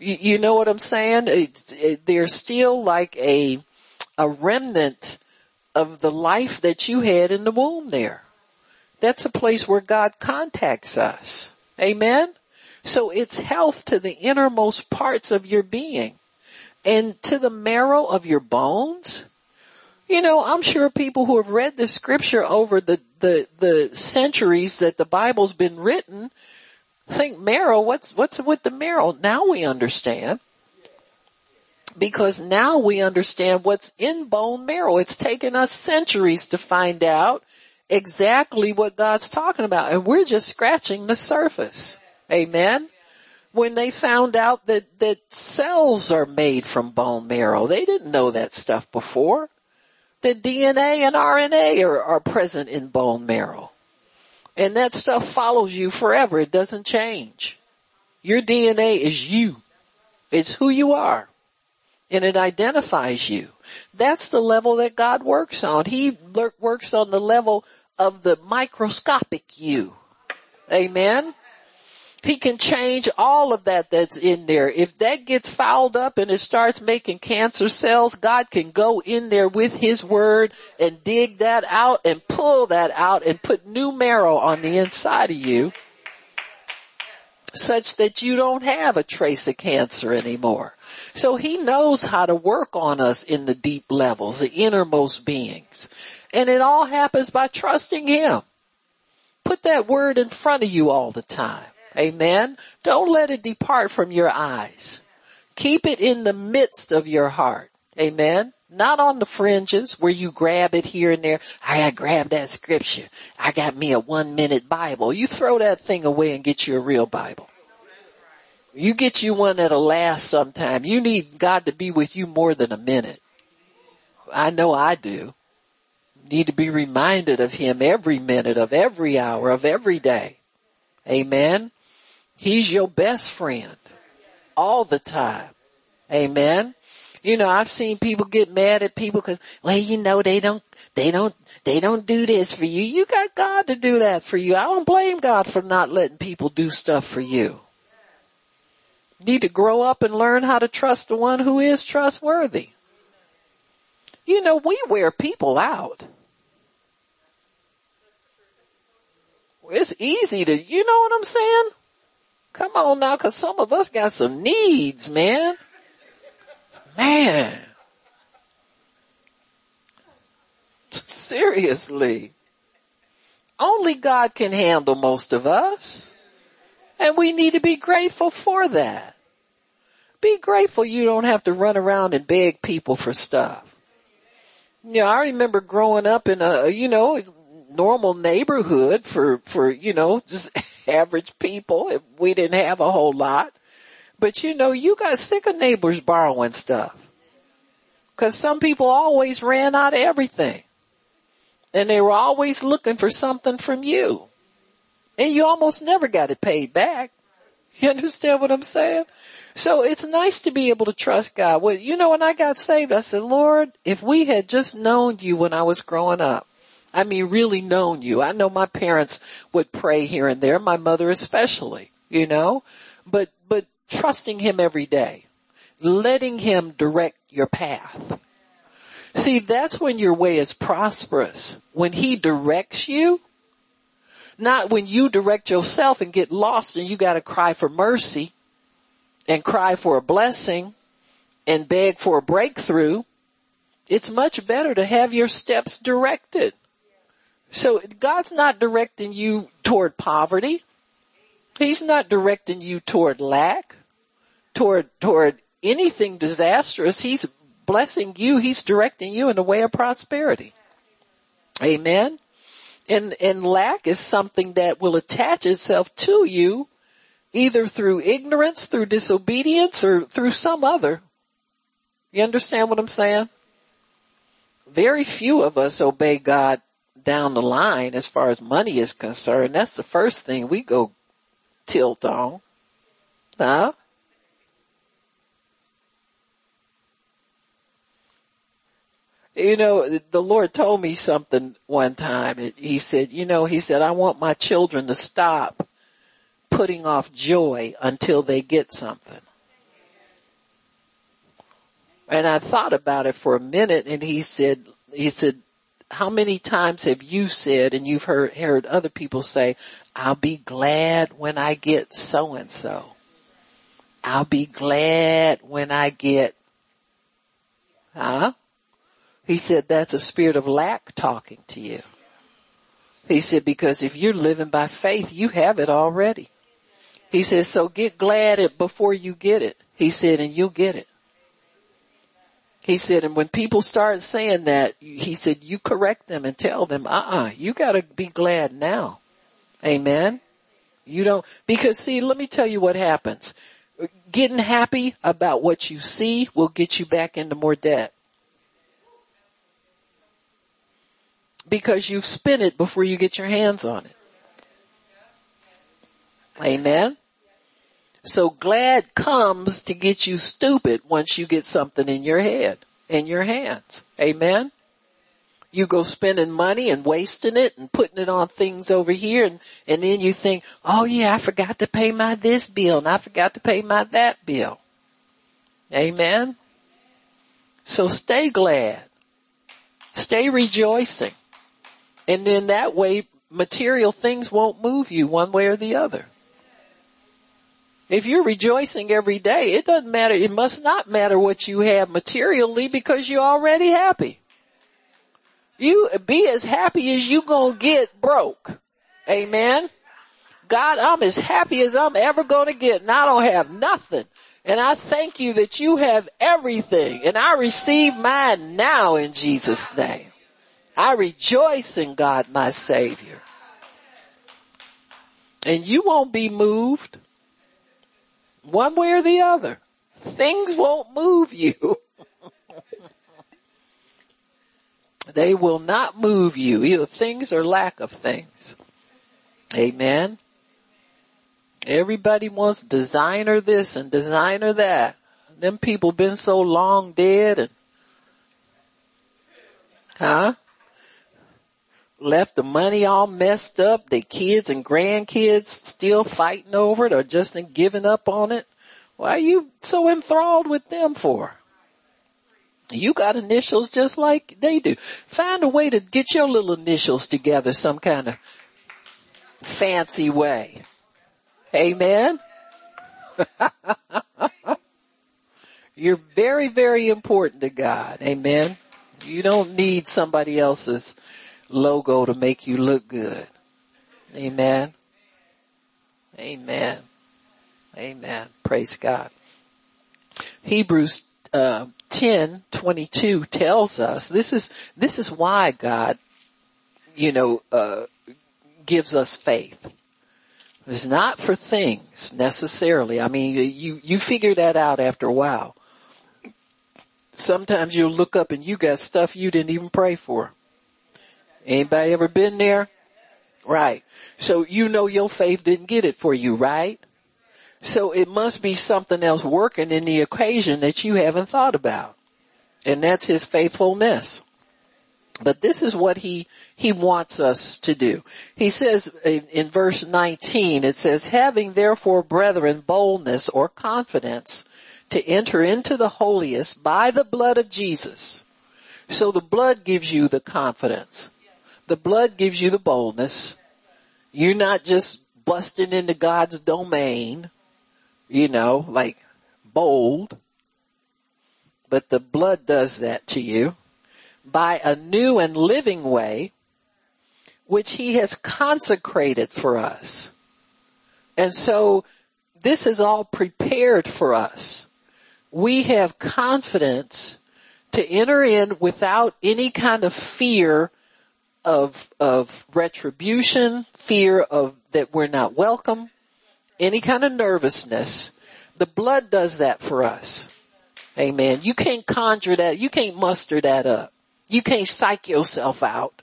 You, you know what I'm saying? It, there's still like a, a remnant of the life that you had in the womb there. That's a place where God contacts us. Amen? So it's health to the innermost parts of your being and to the marrow of your bones. You know, I'm sure people who have read the scripture over the, the, the centuries that the Bible's been written think marrow, what's, what's with the marrow? Now we understand. Because now we understand what's in bone marrow. It's taken us centuries to find out exactly what God's talking about and we're just scratching the surface. Amen. When they found out that, that cells are made from bone marrow, they didn't know that stuff before. That DNA and RNA are, are present in bone marrow. And that stuff follows you forever. It doesn't change. Your DNA is you. It's who you are. And it identifies you. That's the level that God works on. He works on the level of the microscopic you. Amen. He can change all of that that's in there. If that gets fouled up and it starts making cancer cells, God can go in there with His Word and dig that out and pull that out and put new marrow on the inside of you such that you don't have a trace of cancer anymore. So He knows how to work on us in the deep levels, the innermost beings. And it all happens by trusting Him. Put that word in front of you all the time. Amen. Don't let it depart from your eyes. Keep it in the midst of your heart. Amen. Not on the fringes where you grab it here and there. I gotta grab that scripture. I got me a one minute Bible. You throw that thing away and get you a real Bible. You get you one that'll last sometime. You need God to be with you more than a minute. I know I do. Need to be reminded of Him every minute of every hour of every day. Amen. He's your best friend all the time. Amen. You know, I've seen people get mad at people because, well, you know, they don't, they don't, they don't do this for you. You got God to do that for you. I don't blame God for not letting people do stuff for you. Need to grow up and learn how to trust the one who is trustworthy. You know, we wear people out. It's easy to, you know what I'm saying? Come on now, cause some of us got some needs, man. Man. Seriously. Only God can handle most of us. And we need to be grateful for that. Be grateful you don't have to run around and beg people for stuff. You know, I remember growing up in a, you know, normal neighborhood for, for, you know, just average people. We didn't have a whole lot. But you know, you got sick of neighbors borrowing stuff. Cause some people always ran out of everything. And they were always looking for something from you. And you almost never got it paid back. You understand what I'm saying? So it's nice to be able to trust God. Well, you know, when I got saved, I said, Lord, if we had just known you when I was growing up, I mean, really known you. I know my parents would pray here and there, my mother especially, you know, but, but trusting him every day, letting him direct your path. See, that's when your way is prosperous. When he directs you, not when you direct yourself and get lost and you gotta cry for mercy and cry for a blessing and beg for a breakthrough. It's much better to have your steps directed. So God's not directing you toward poverty. He's not directing you toward lack, toward, toward anything disastrous. He's blessing you. He's directing you in the way of prosperity. Amen. And, and lack is something that will attach itself to you either through ignorance, through disobedience, or through some other. You understand what I'm saying? Very few of us obey God down the line as far as money is concerned, that's the first thing we go tilt on. Huh? You know, the Lord told me something one time. He said, you know, he said, I want my children to stop putting off joy until they get something. And I thought about it for a minute and he said, he said, how many times have you said and you've heard, heard other people say, I'll be glad when I get so and so. I'll be glad when I get, huh? He said that's a spirit of lack talking to you. He said because if you're living by faith, you have it already. He says, so get glad it before you get it. He said, and you'll get it. He said, and when people start saying that, he said, you correct them and tell them, uh-uh, you gotta be glad now. Amen. You don't, because see, let me tell you what happens. Getting happy about what you see will get you back into more debt. Because you've spent it before you get your hands on it. Amen. So glad comes to get you stupid once you get something in your head, in your hands. Amen. You go spending money and wasting it and putting it on things over here and, and then you think, oh yeah, I forgot to pay my this bill and I forgot to pay my that bill. Amen. So stay glad. Stay rejoicing. And then that way material things won't move you one way or the other. If you're rejoicing every day, it doesn't matter, it must not matter what you have materially because you're already happy. You be as happy as you gonna get broke. Amen. God, I'm as happy as I'm ever gonna get and I don't have nothing. And I thank you that you have everything and I receive mine now in Jesus name. I rejoice in God my savior. And you won't be moved. One way or the other. Things won't move you. they will not move you, either things or lack of things. Amen. Everybody wants designer this and designer that. Them people been so long dead and, huh? Left the money all messed up, their kids and grandkids still fighting over it or just giving up on it. Why are you so enthralled with them for? You got initials just like they do. Find a way to get your little initials together some kind of fancy way. Amen. You're very, very important to God. Amen. You don't need somebody else's logo to make you look good. Amen. Amen. Amen. Praise God. Hebrews uh, 10, 22 tells us this is, this is why God, you know, uh, gives us faith. It's not for things necessarily. I mean, you, you figure that out after a while. Sometimes you'll look up and you got stuff you didn't even pray for. Anybody ever been there? Right. So you know your faith didn't get it for you, right? So it must be something else working in the equation that you haven't thought about. And that's his faithfulness. But this is what he, he wants us to do. He says in, in, verse 19, it says, having therefore brethren boldness or confidence to enter into the holiest by the blood of Jesus. So the blood gives you the confidence. The blood gives you the boldness. You're not just busting into God's domain, you know, like bold, but the blood does that to you by a new and living way, which he has consecrated for us. And so this is all prepared for us. We have confidence to enter in without any kind of fear of, of retribution, fear of that we're not welcome, any kind of nervousness. The blood does that for us. Amen. You can't conjure that. You can't muster that up. You can't psych yourself out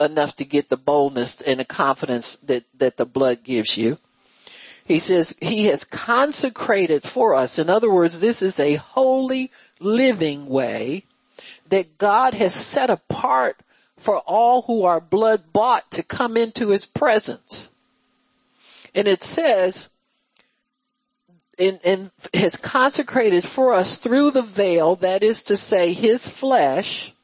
enough to get the boldness and the confidence that, that the blood gives you. He says he has consecrated for us. In other words, this is a holy living way that God has set apart for all who are blood bought to come into his presence. And it says, and, and has consecrated for us through the veil, that is to say his flesh,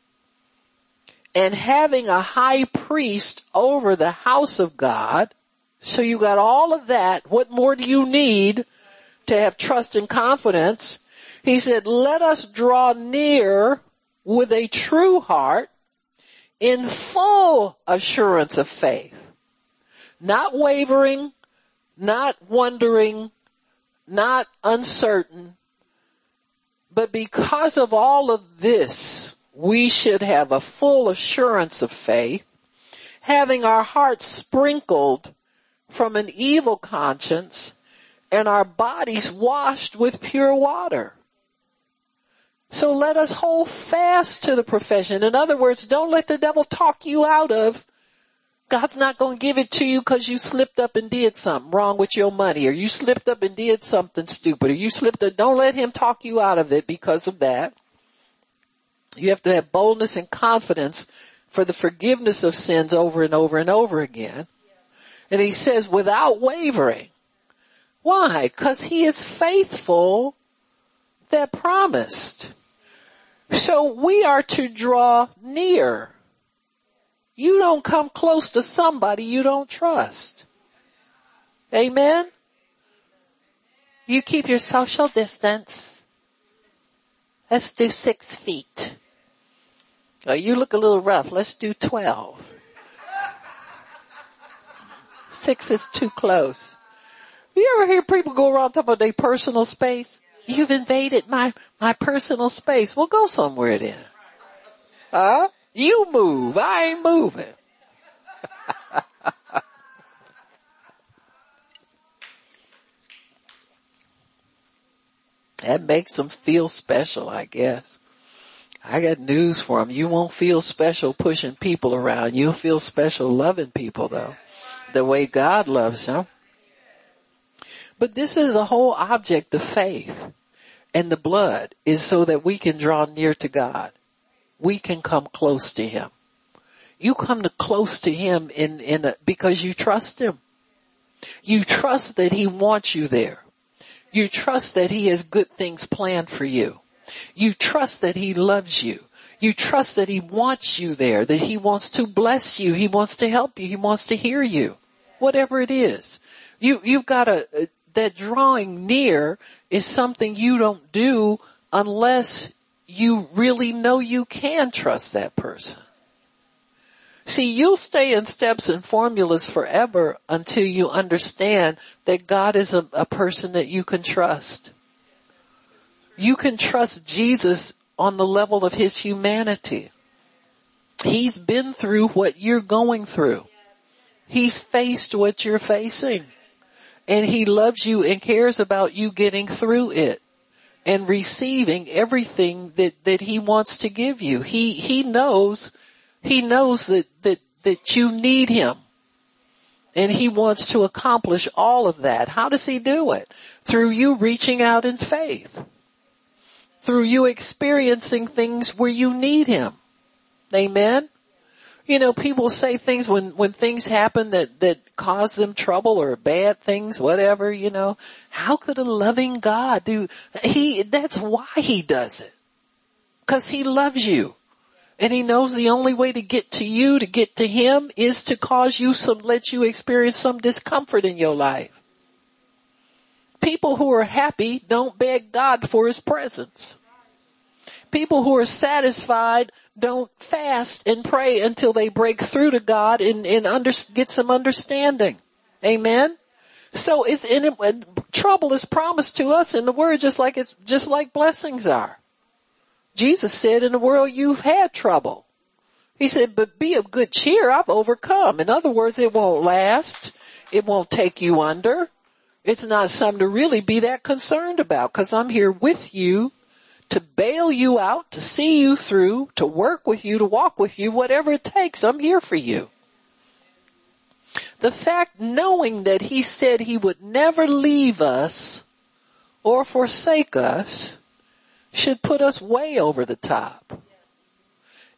and having a high priest over the house of God. So you got all of that. What more do you need to have trust and confidence? He said, let us draw near with a true heart in full assurance of faith, not wavering, not wondering, not uncertain, but because of all of this, we should have a full assurance of faith, having our hearts sprinkled from an evil conscience and our bodies washed with pure water. So let us hold fast to the profession. In other words, don't let the devil talk you out of God's not going to give it to you because you slipped up and did something wrong with your money or you slipped up and did something stupid or you slipped up. Don't let him talk you out of it because of that. You have to have boldness and confidence for the forgiveness of sins over and over and over again. And he says without wavering. Why? Cause he is faithful that promised. So we are to draw near. You don't come close to somebody you don't trust. Amen? You keep your social distance. Let's do six feet. Oh, you look a little rough. Let's do 12. Six is too close. You ever hear people go around talking about their personal space? You've invaded my, my personal space. Well go somewhere then. Huh? You move. I ain't moving. that makes them feel special, I guess. I got news for them. You won't feel special pushing people around. You'll feel special loving people though. The way God loves them. But this is a whole object of faith. And the blood is so that we can draw near to God. We can come close to Him. You come to close to Him in, in a, because you trust Him. You trust that He wants you there. You trust that He has good things planned for you. You trust that He loves you. You trust that He wants you there, that He wants to bless you. He wants to help you. He wants to hear you. Whatever it is. You, you've got a, that drawing near is something you don't do unless you really know you can trust that person. See, you'll stay in steps and formulas forever until you understand that God is a, a person that you can trust. You can trust Jesus on the level of his humanity. He's been through what you're going through. He's faced what you're facing and he loves you and cares about you getting through it and receiving everything that, that he wants to give you. He, he knows, he knows that, that, that you need him and he wants to accomplish all of that. How does he do it? Through you reaching out in faith. Through you experiencing things where you need him. Amen? You know, people say things when, when things happen that, that cause them trouble or bad things, whatever, you know. How could a loving God do, he, that's why he does it. Cause he loves you. And he knows the only way to get to you, to get to him, is to cause you some, let you experience some discomfort in your life. People who are happy don't beg God for his presence. People who are satisfied don't fast and pray until they break through to God and, and under, get some understanding. Amen. So it's in trouble is promised to us in the word just like it's just like blessings are. Jesus said in the world you've had trouble. He said, but be of good cheer. I've overcome. In other words, it won't last. It won't take you under. It's not something to really be that concerned about because I'm here with you to bail you out, to see you through, to work with you, to walk with you, whatever it takes. I'm here for you. The fact knowing that he said he would never leave us or forsake us should put us way over the top.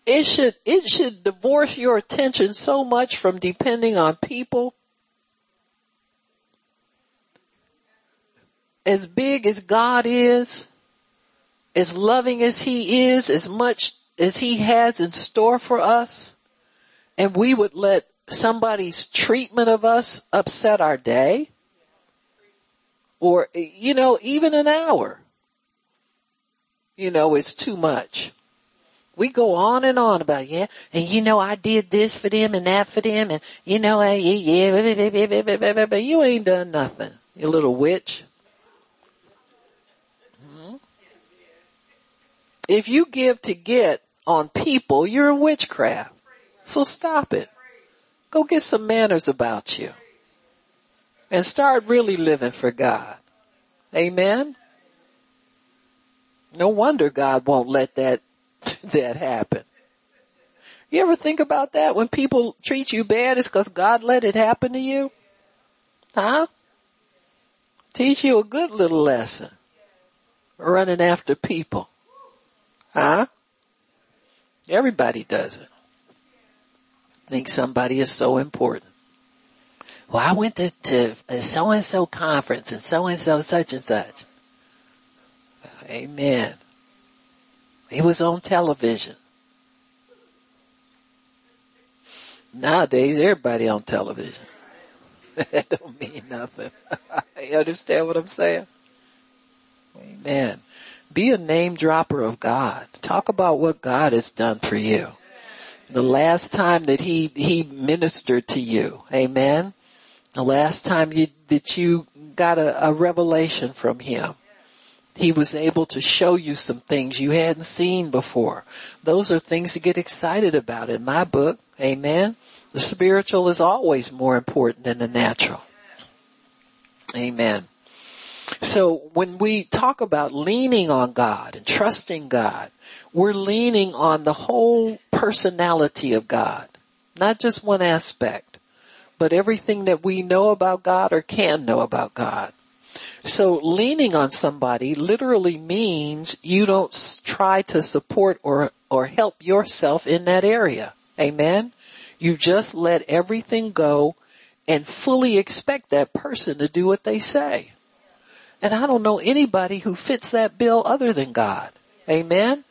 It should, it should divorce your attention so much from depending on people. As big as God is, as loving as he is, as much as he has in store for us and we would let somebody's treatment of us upset our day or, you know, even an hour, you know, it's too much. We go on and on about, yeah, and you know, I did this for them and that for them and you know, yeah, yeah, you ain't done nothing, you little witch. If you give to get on people, you're a witchcraft. So stop it. Go get some manners about you and start really living for God. Amen. No wonder God won't let that, that happen. You ever think about that? When people treat you bad, it's cause God let it happen to you? Huh? Teach you a good little lesson. Running after people. Huh? Everybody does it. Think somebody is so important well, I went to, to so and so conference and so and so such and such. Amen. It was on television. Nowadays, everybody on television. that don't mean nothing. you understand what I'm saying? Amen. Be a name dropper of God. Talk about what God has done for you. The last time that he, he ministered to you. Amen. The last time you, that you got a, a revelation from him, he was able to show you some things you hadn't seen before. Those are things to get excited about in my book. Amen. The spiritual is always more important than the natural. Amen. So when we talk about leaning on God and trusting God, we're leaning on the whole personality of God, not just one aspect but everything that we know about God or can know about God. So leaning on somebody literally means you don't try to support or, or help yourself in that area. Amen. You just let everything go and fully expect that person to do what they say. And I don't know anybody who fits that bill other than God. Amen.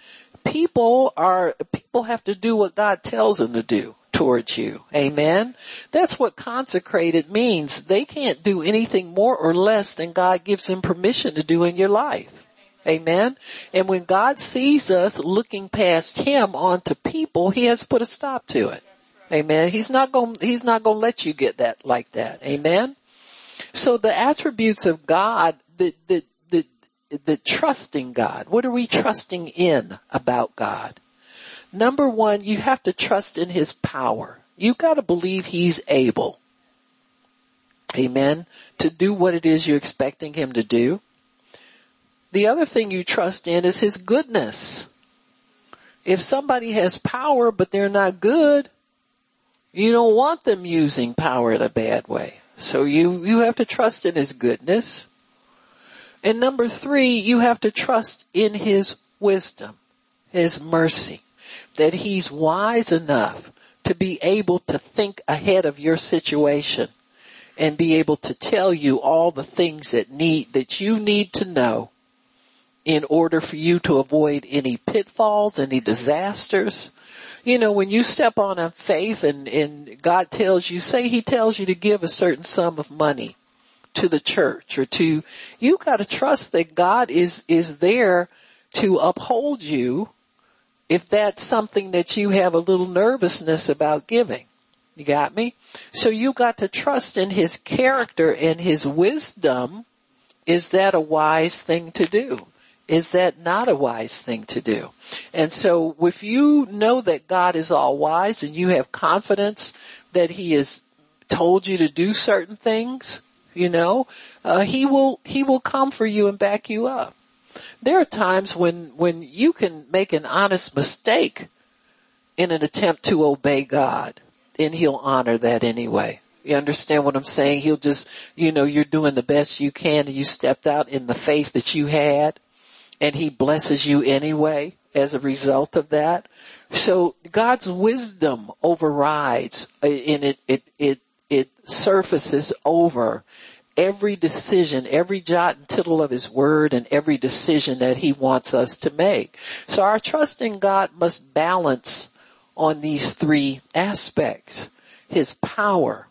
People are, people have to do what God tells them to do towards you. Amen. That's what consecrated means. They can't do anything more or less than God gives them permission to do in your life. Amen. And when God sees us looking past him onto people, he has put a stop to it. Amen. He's not going, he's not going to let you get that like that. Amen. So the attributes of God that, that, that, that trusting God, what are we trusting in about God? Number one, you have to trust in his power. You gotta believe he's able. Amen. To do what it is you're expecting him to do. The other thing you trust in is his goodness. If somebody has power but they're not good, you don't want them using power in a bad way. So you, you have to trust in his goodness. And number three, you have to trust in his wisdom, his mercy that he's wise enough to be able to think ahead of your situation and be able to tell you all the things that need, that you need to know in order for you to avoid any pitfalls, any disasters. You know, when you step on a faith and, and God tells you, say he tells you to give a certain sum of money to the church or to, you gotta trust that God is, is there to uphold you if that's something that you have a little nervousness about giving. You got me? So you got to trust in his character and his wisdom. Is that a wise thing to do? Is that not a wise thing to do? And so if you know that God is all wise and you have confidence that he has told you to do certain things, you know, uh, he will, he will come for you and back you up. There are times when, when you can make an honest mistake in an attempt to obey God and he'll honor that anyway. You understand what I'm saying? He'll just, you know, you're doing the best you can and you stepped out in the faith that you had and he blesses you anyway as a result of that. So God's wisdom overrides uh, and it, it, it, it surfaces over every decision, every jot and tittle of his word and every decision that he wants us to make. So our trust in God must balance on these three aspects. His power,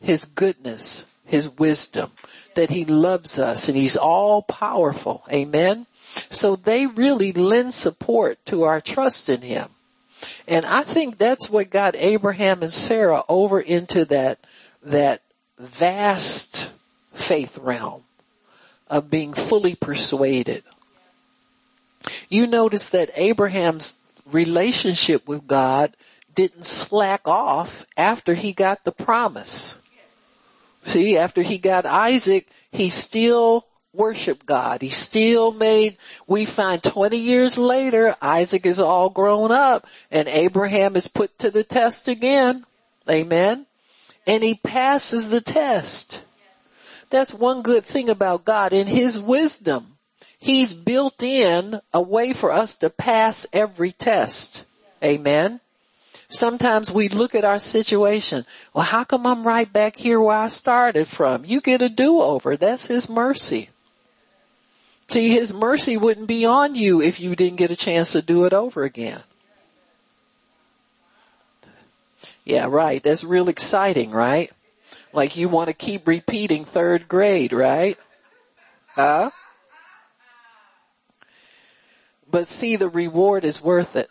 his goodness, his wisdom, that he loves us and he's all powerful. Amen. So they really lend support to our trust in him. And I think that's what got Abraham and Sarah over into that, that vast faith realm of being fully persuaded. You notice that Abraham's relationship with God didn't slack off after he got the promise. See, after he got Isaac, he still worshiped God. He still made, we find 20 years later, Isaac is all grown up and Abraham is put to the test again. Amen. And he passes the test. That's one good thing about God. In His wisdom, He's built in a way for us to pass every test. Amen. Sometimes we look at our situation. Well, how come I'm right back here where I started from? You get a do-over. That's His mercy. See, His mercy wouldn't be on you if you didn't get a chance to do it over again. Yeah, right. That's real exciting, right? Like you want to keep repeating third grade, right? Huh? But see, the reward is worth it.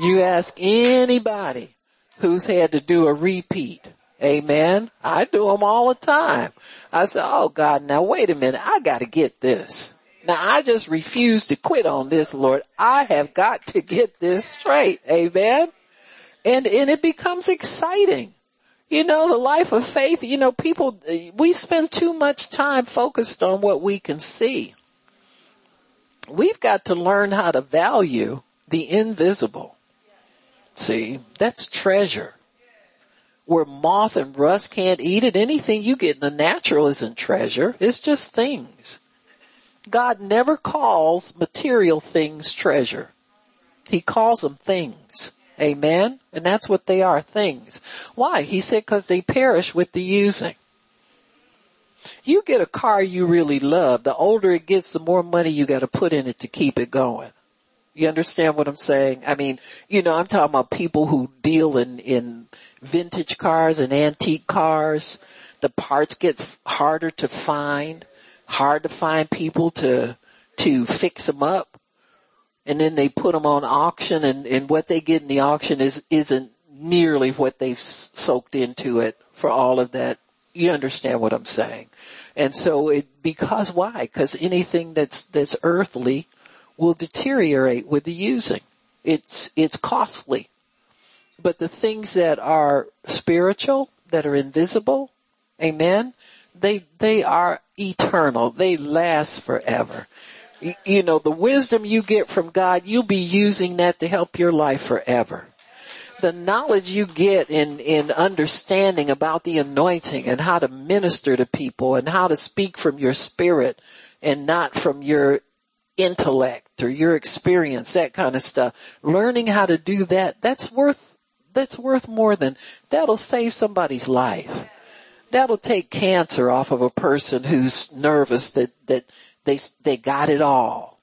You ask anybody who's had to do a repeat. Amen. I do them all the time. I say, oh God, now wait a minute. I got to get this. Now I just refuse to quit on this, Lord. I have got to get this straight. Amen. And, and it becomes exciting. You know, the life of faith, you know, people, we spend too much time focused on what we can see. We've got to learn how to value the invisible. See, that's treasure. Where moth and rust can't eat it, anything you get in the natural isn't treasure. It's just things. God never calls material things treasure. He calls them things. Amen? And that's what they are, things. Why? He said cause they perish with the using. You get a car you really love, the older it gets, the more money you gotta put in it to keep it going. You understand what I'm saying? I mean, you know, I'm talking about people who deal in, in vintage cars and antique cars. The parts get harder to find, hard to find people to, to fix them up and then they put them on auction and, and what they get in the auction is, isn't nearly what they've soaked into it for all of that. You understand what I'm saying? And so it, because why? Because anything that's, that's earthly will deteriorate with the using. It's, it's costly. But the things that are spiritual, that are invisible, amen, they, they are eternal. They last forever you know, the wisdom you get from God, you'll be using that to help your life forever. The knowledge you get in, in understanding about the anointing and how to minister to people and how to speak from your spirit and not from your intellect or your experience, that kind of stuff. Learning how to do that, that's worth, that's worth more than, that'll save somebody's life. That'll take cancer off of a person who's nervous that, that they, they got it all.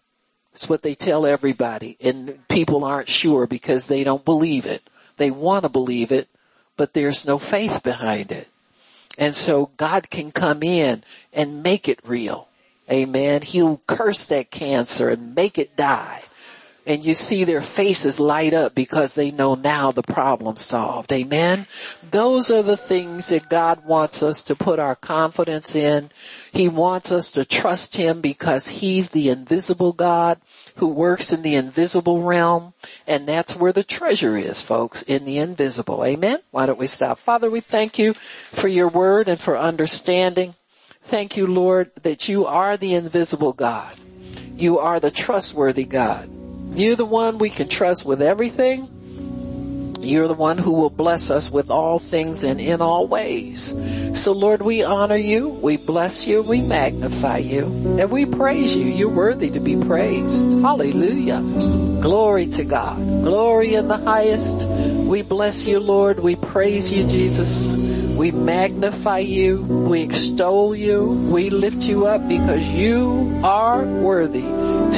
It's what they tell everybody and people aren't sure because they don't believe it. They want to believe it, but there's no faith behind it. And so God can come in and make it real. Amen. He'll curse that cancer and make it die and you see their faces light up because they know now the problem solved. Amen. Those are the things that God wants us to put our confidence in. He wants us to trust Him because He's the invisible God who works in the invisible realm. And that's where the treasure is, folks, in the invisible. Amen. Why don't we stop? Father, we thank you for your word and for understanding. Thank you, Lord, that you are the invisible God. You are the trustworthy God. You're the one we can trust with everything. You're the one who will bless us with all things and in all ways. So Lord, we honor you, we bless you, we magnify you, and we praise you. You're worthy to be praised. Hallelujah. Glory to God. Glory in the highest. We bless you, Lord. We praise you, Jesus. We magnify you. We extol you. We lift you up because you are worthy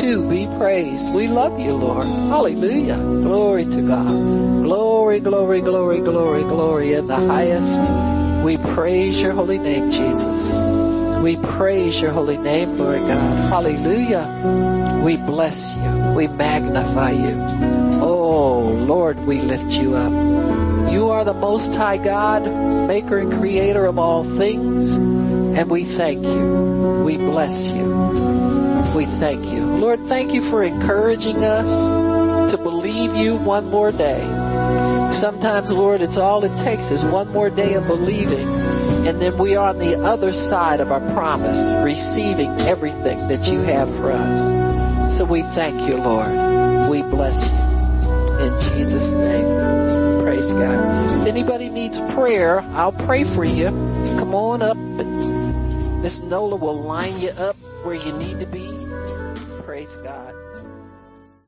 to be praised. We love you, Lord. Hallelujah. Glory to God. Glory, glory, glory, glory, glory in the highest. We praise your holy name, Jesus. We praise your holy name, Lord God. Hallelujah. We bless you. We magnify you. Oh, Lord, we lift you up. You are the most high God, maker and creator of all things. And we thank you. We bless you. We thank you. Lord, thank you for encouraging us to believe you one more day. Sometimes, Lord, it's all it takes is one more day of believing and then we are on the other side of our promise, receiving everything that you have for us. So we thank you, Lord. We bless you. In Jesus' name. Praise God. If anybody needs prayer, I'll pray for you. Come on up Miss Nola will line you up where you need to be. Praise God.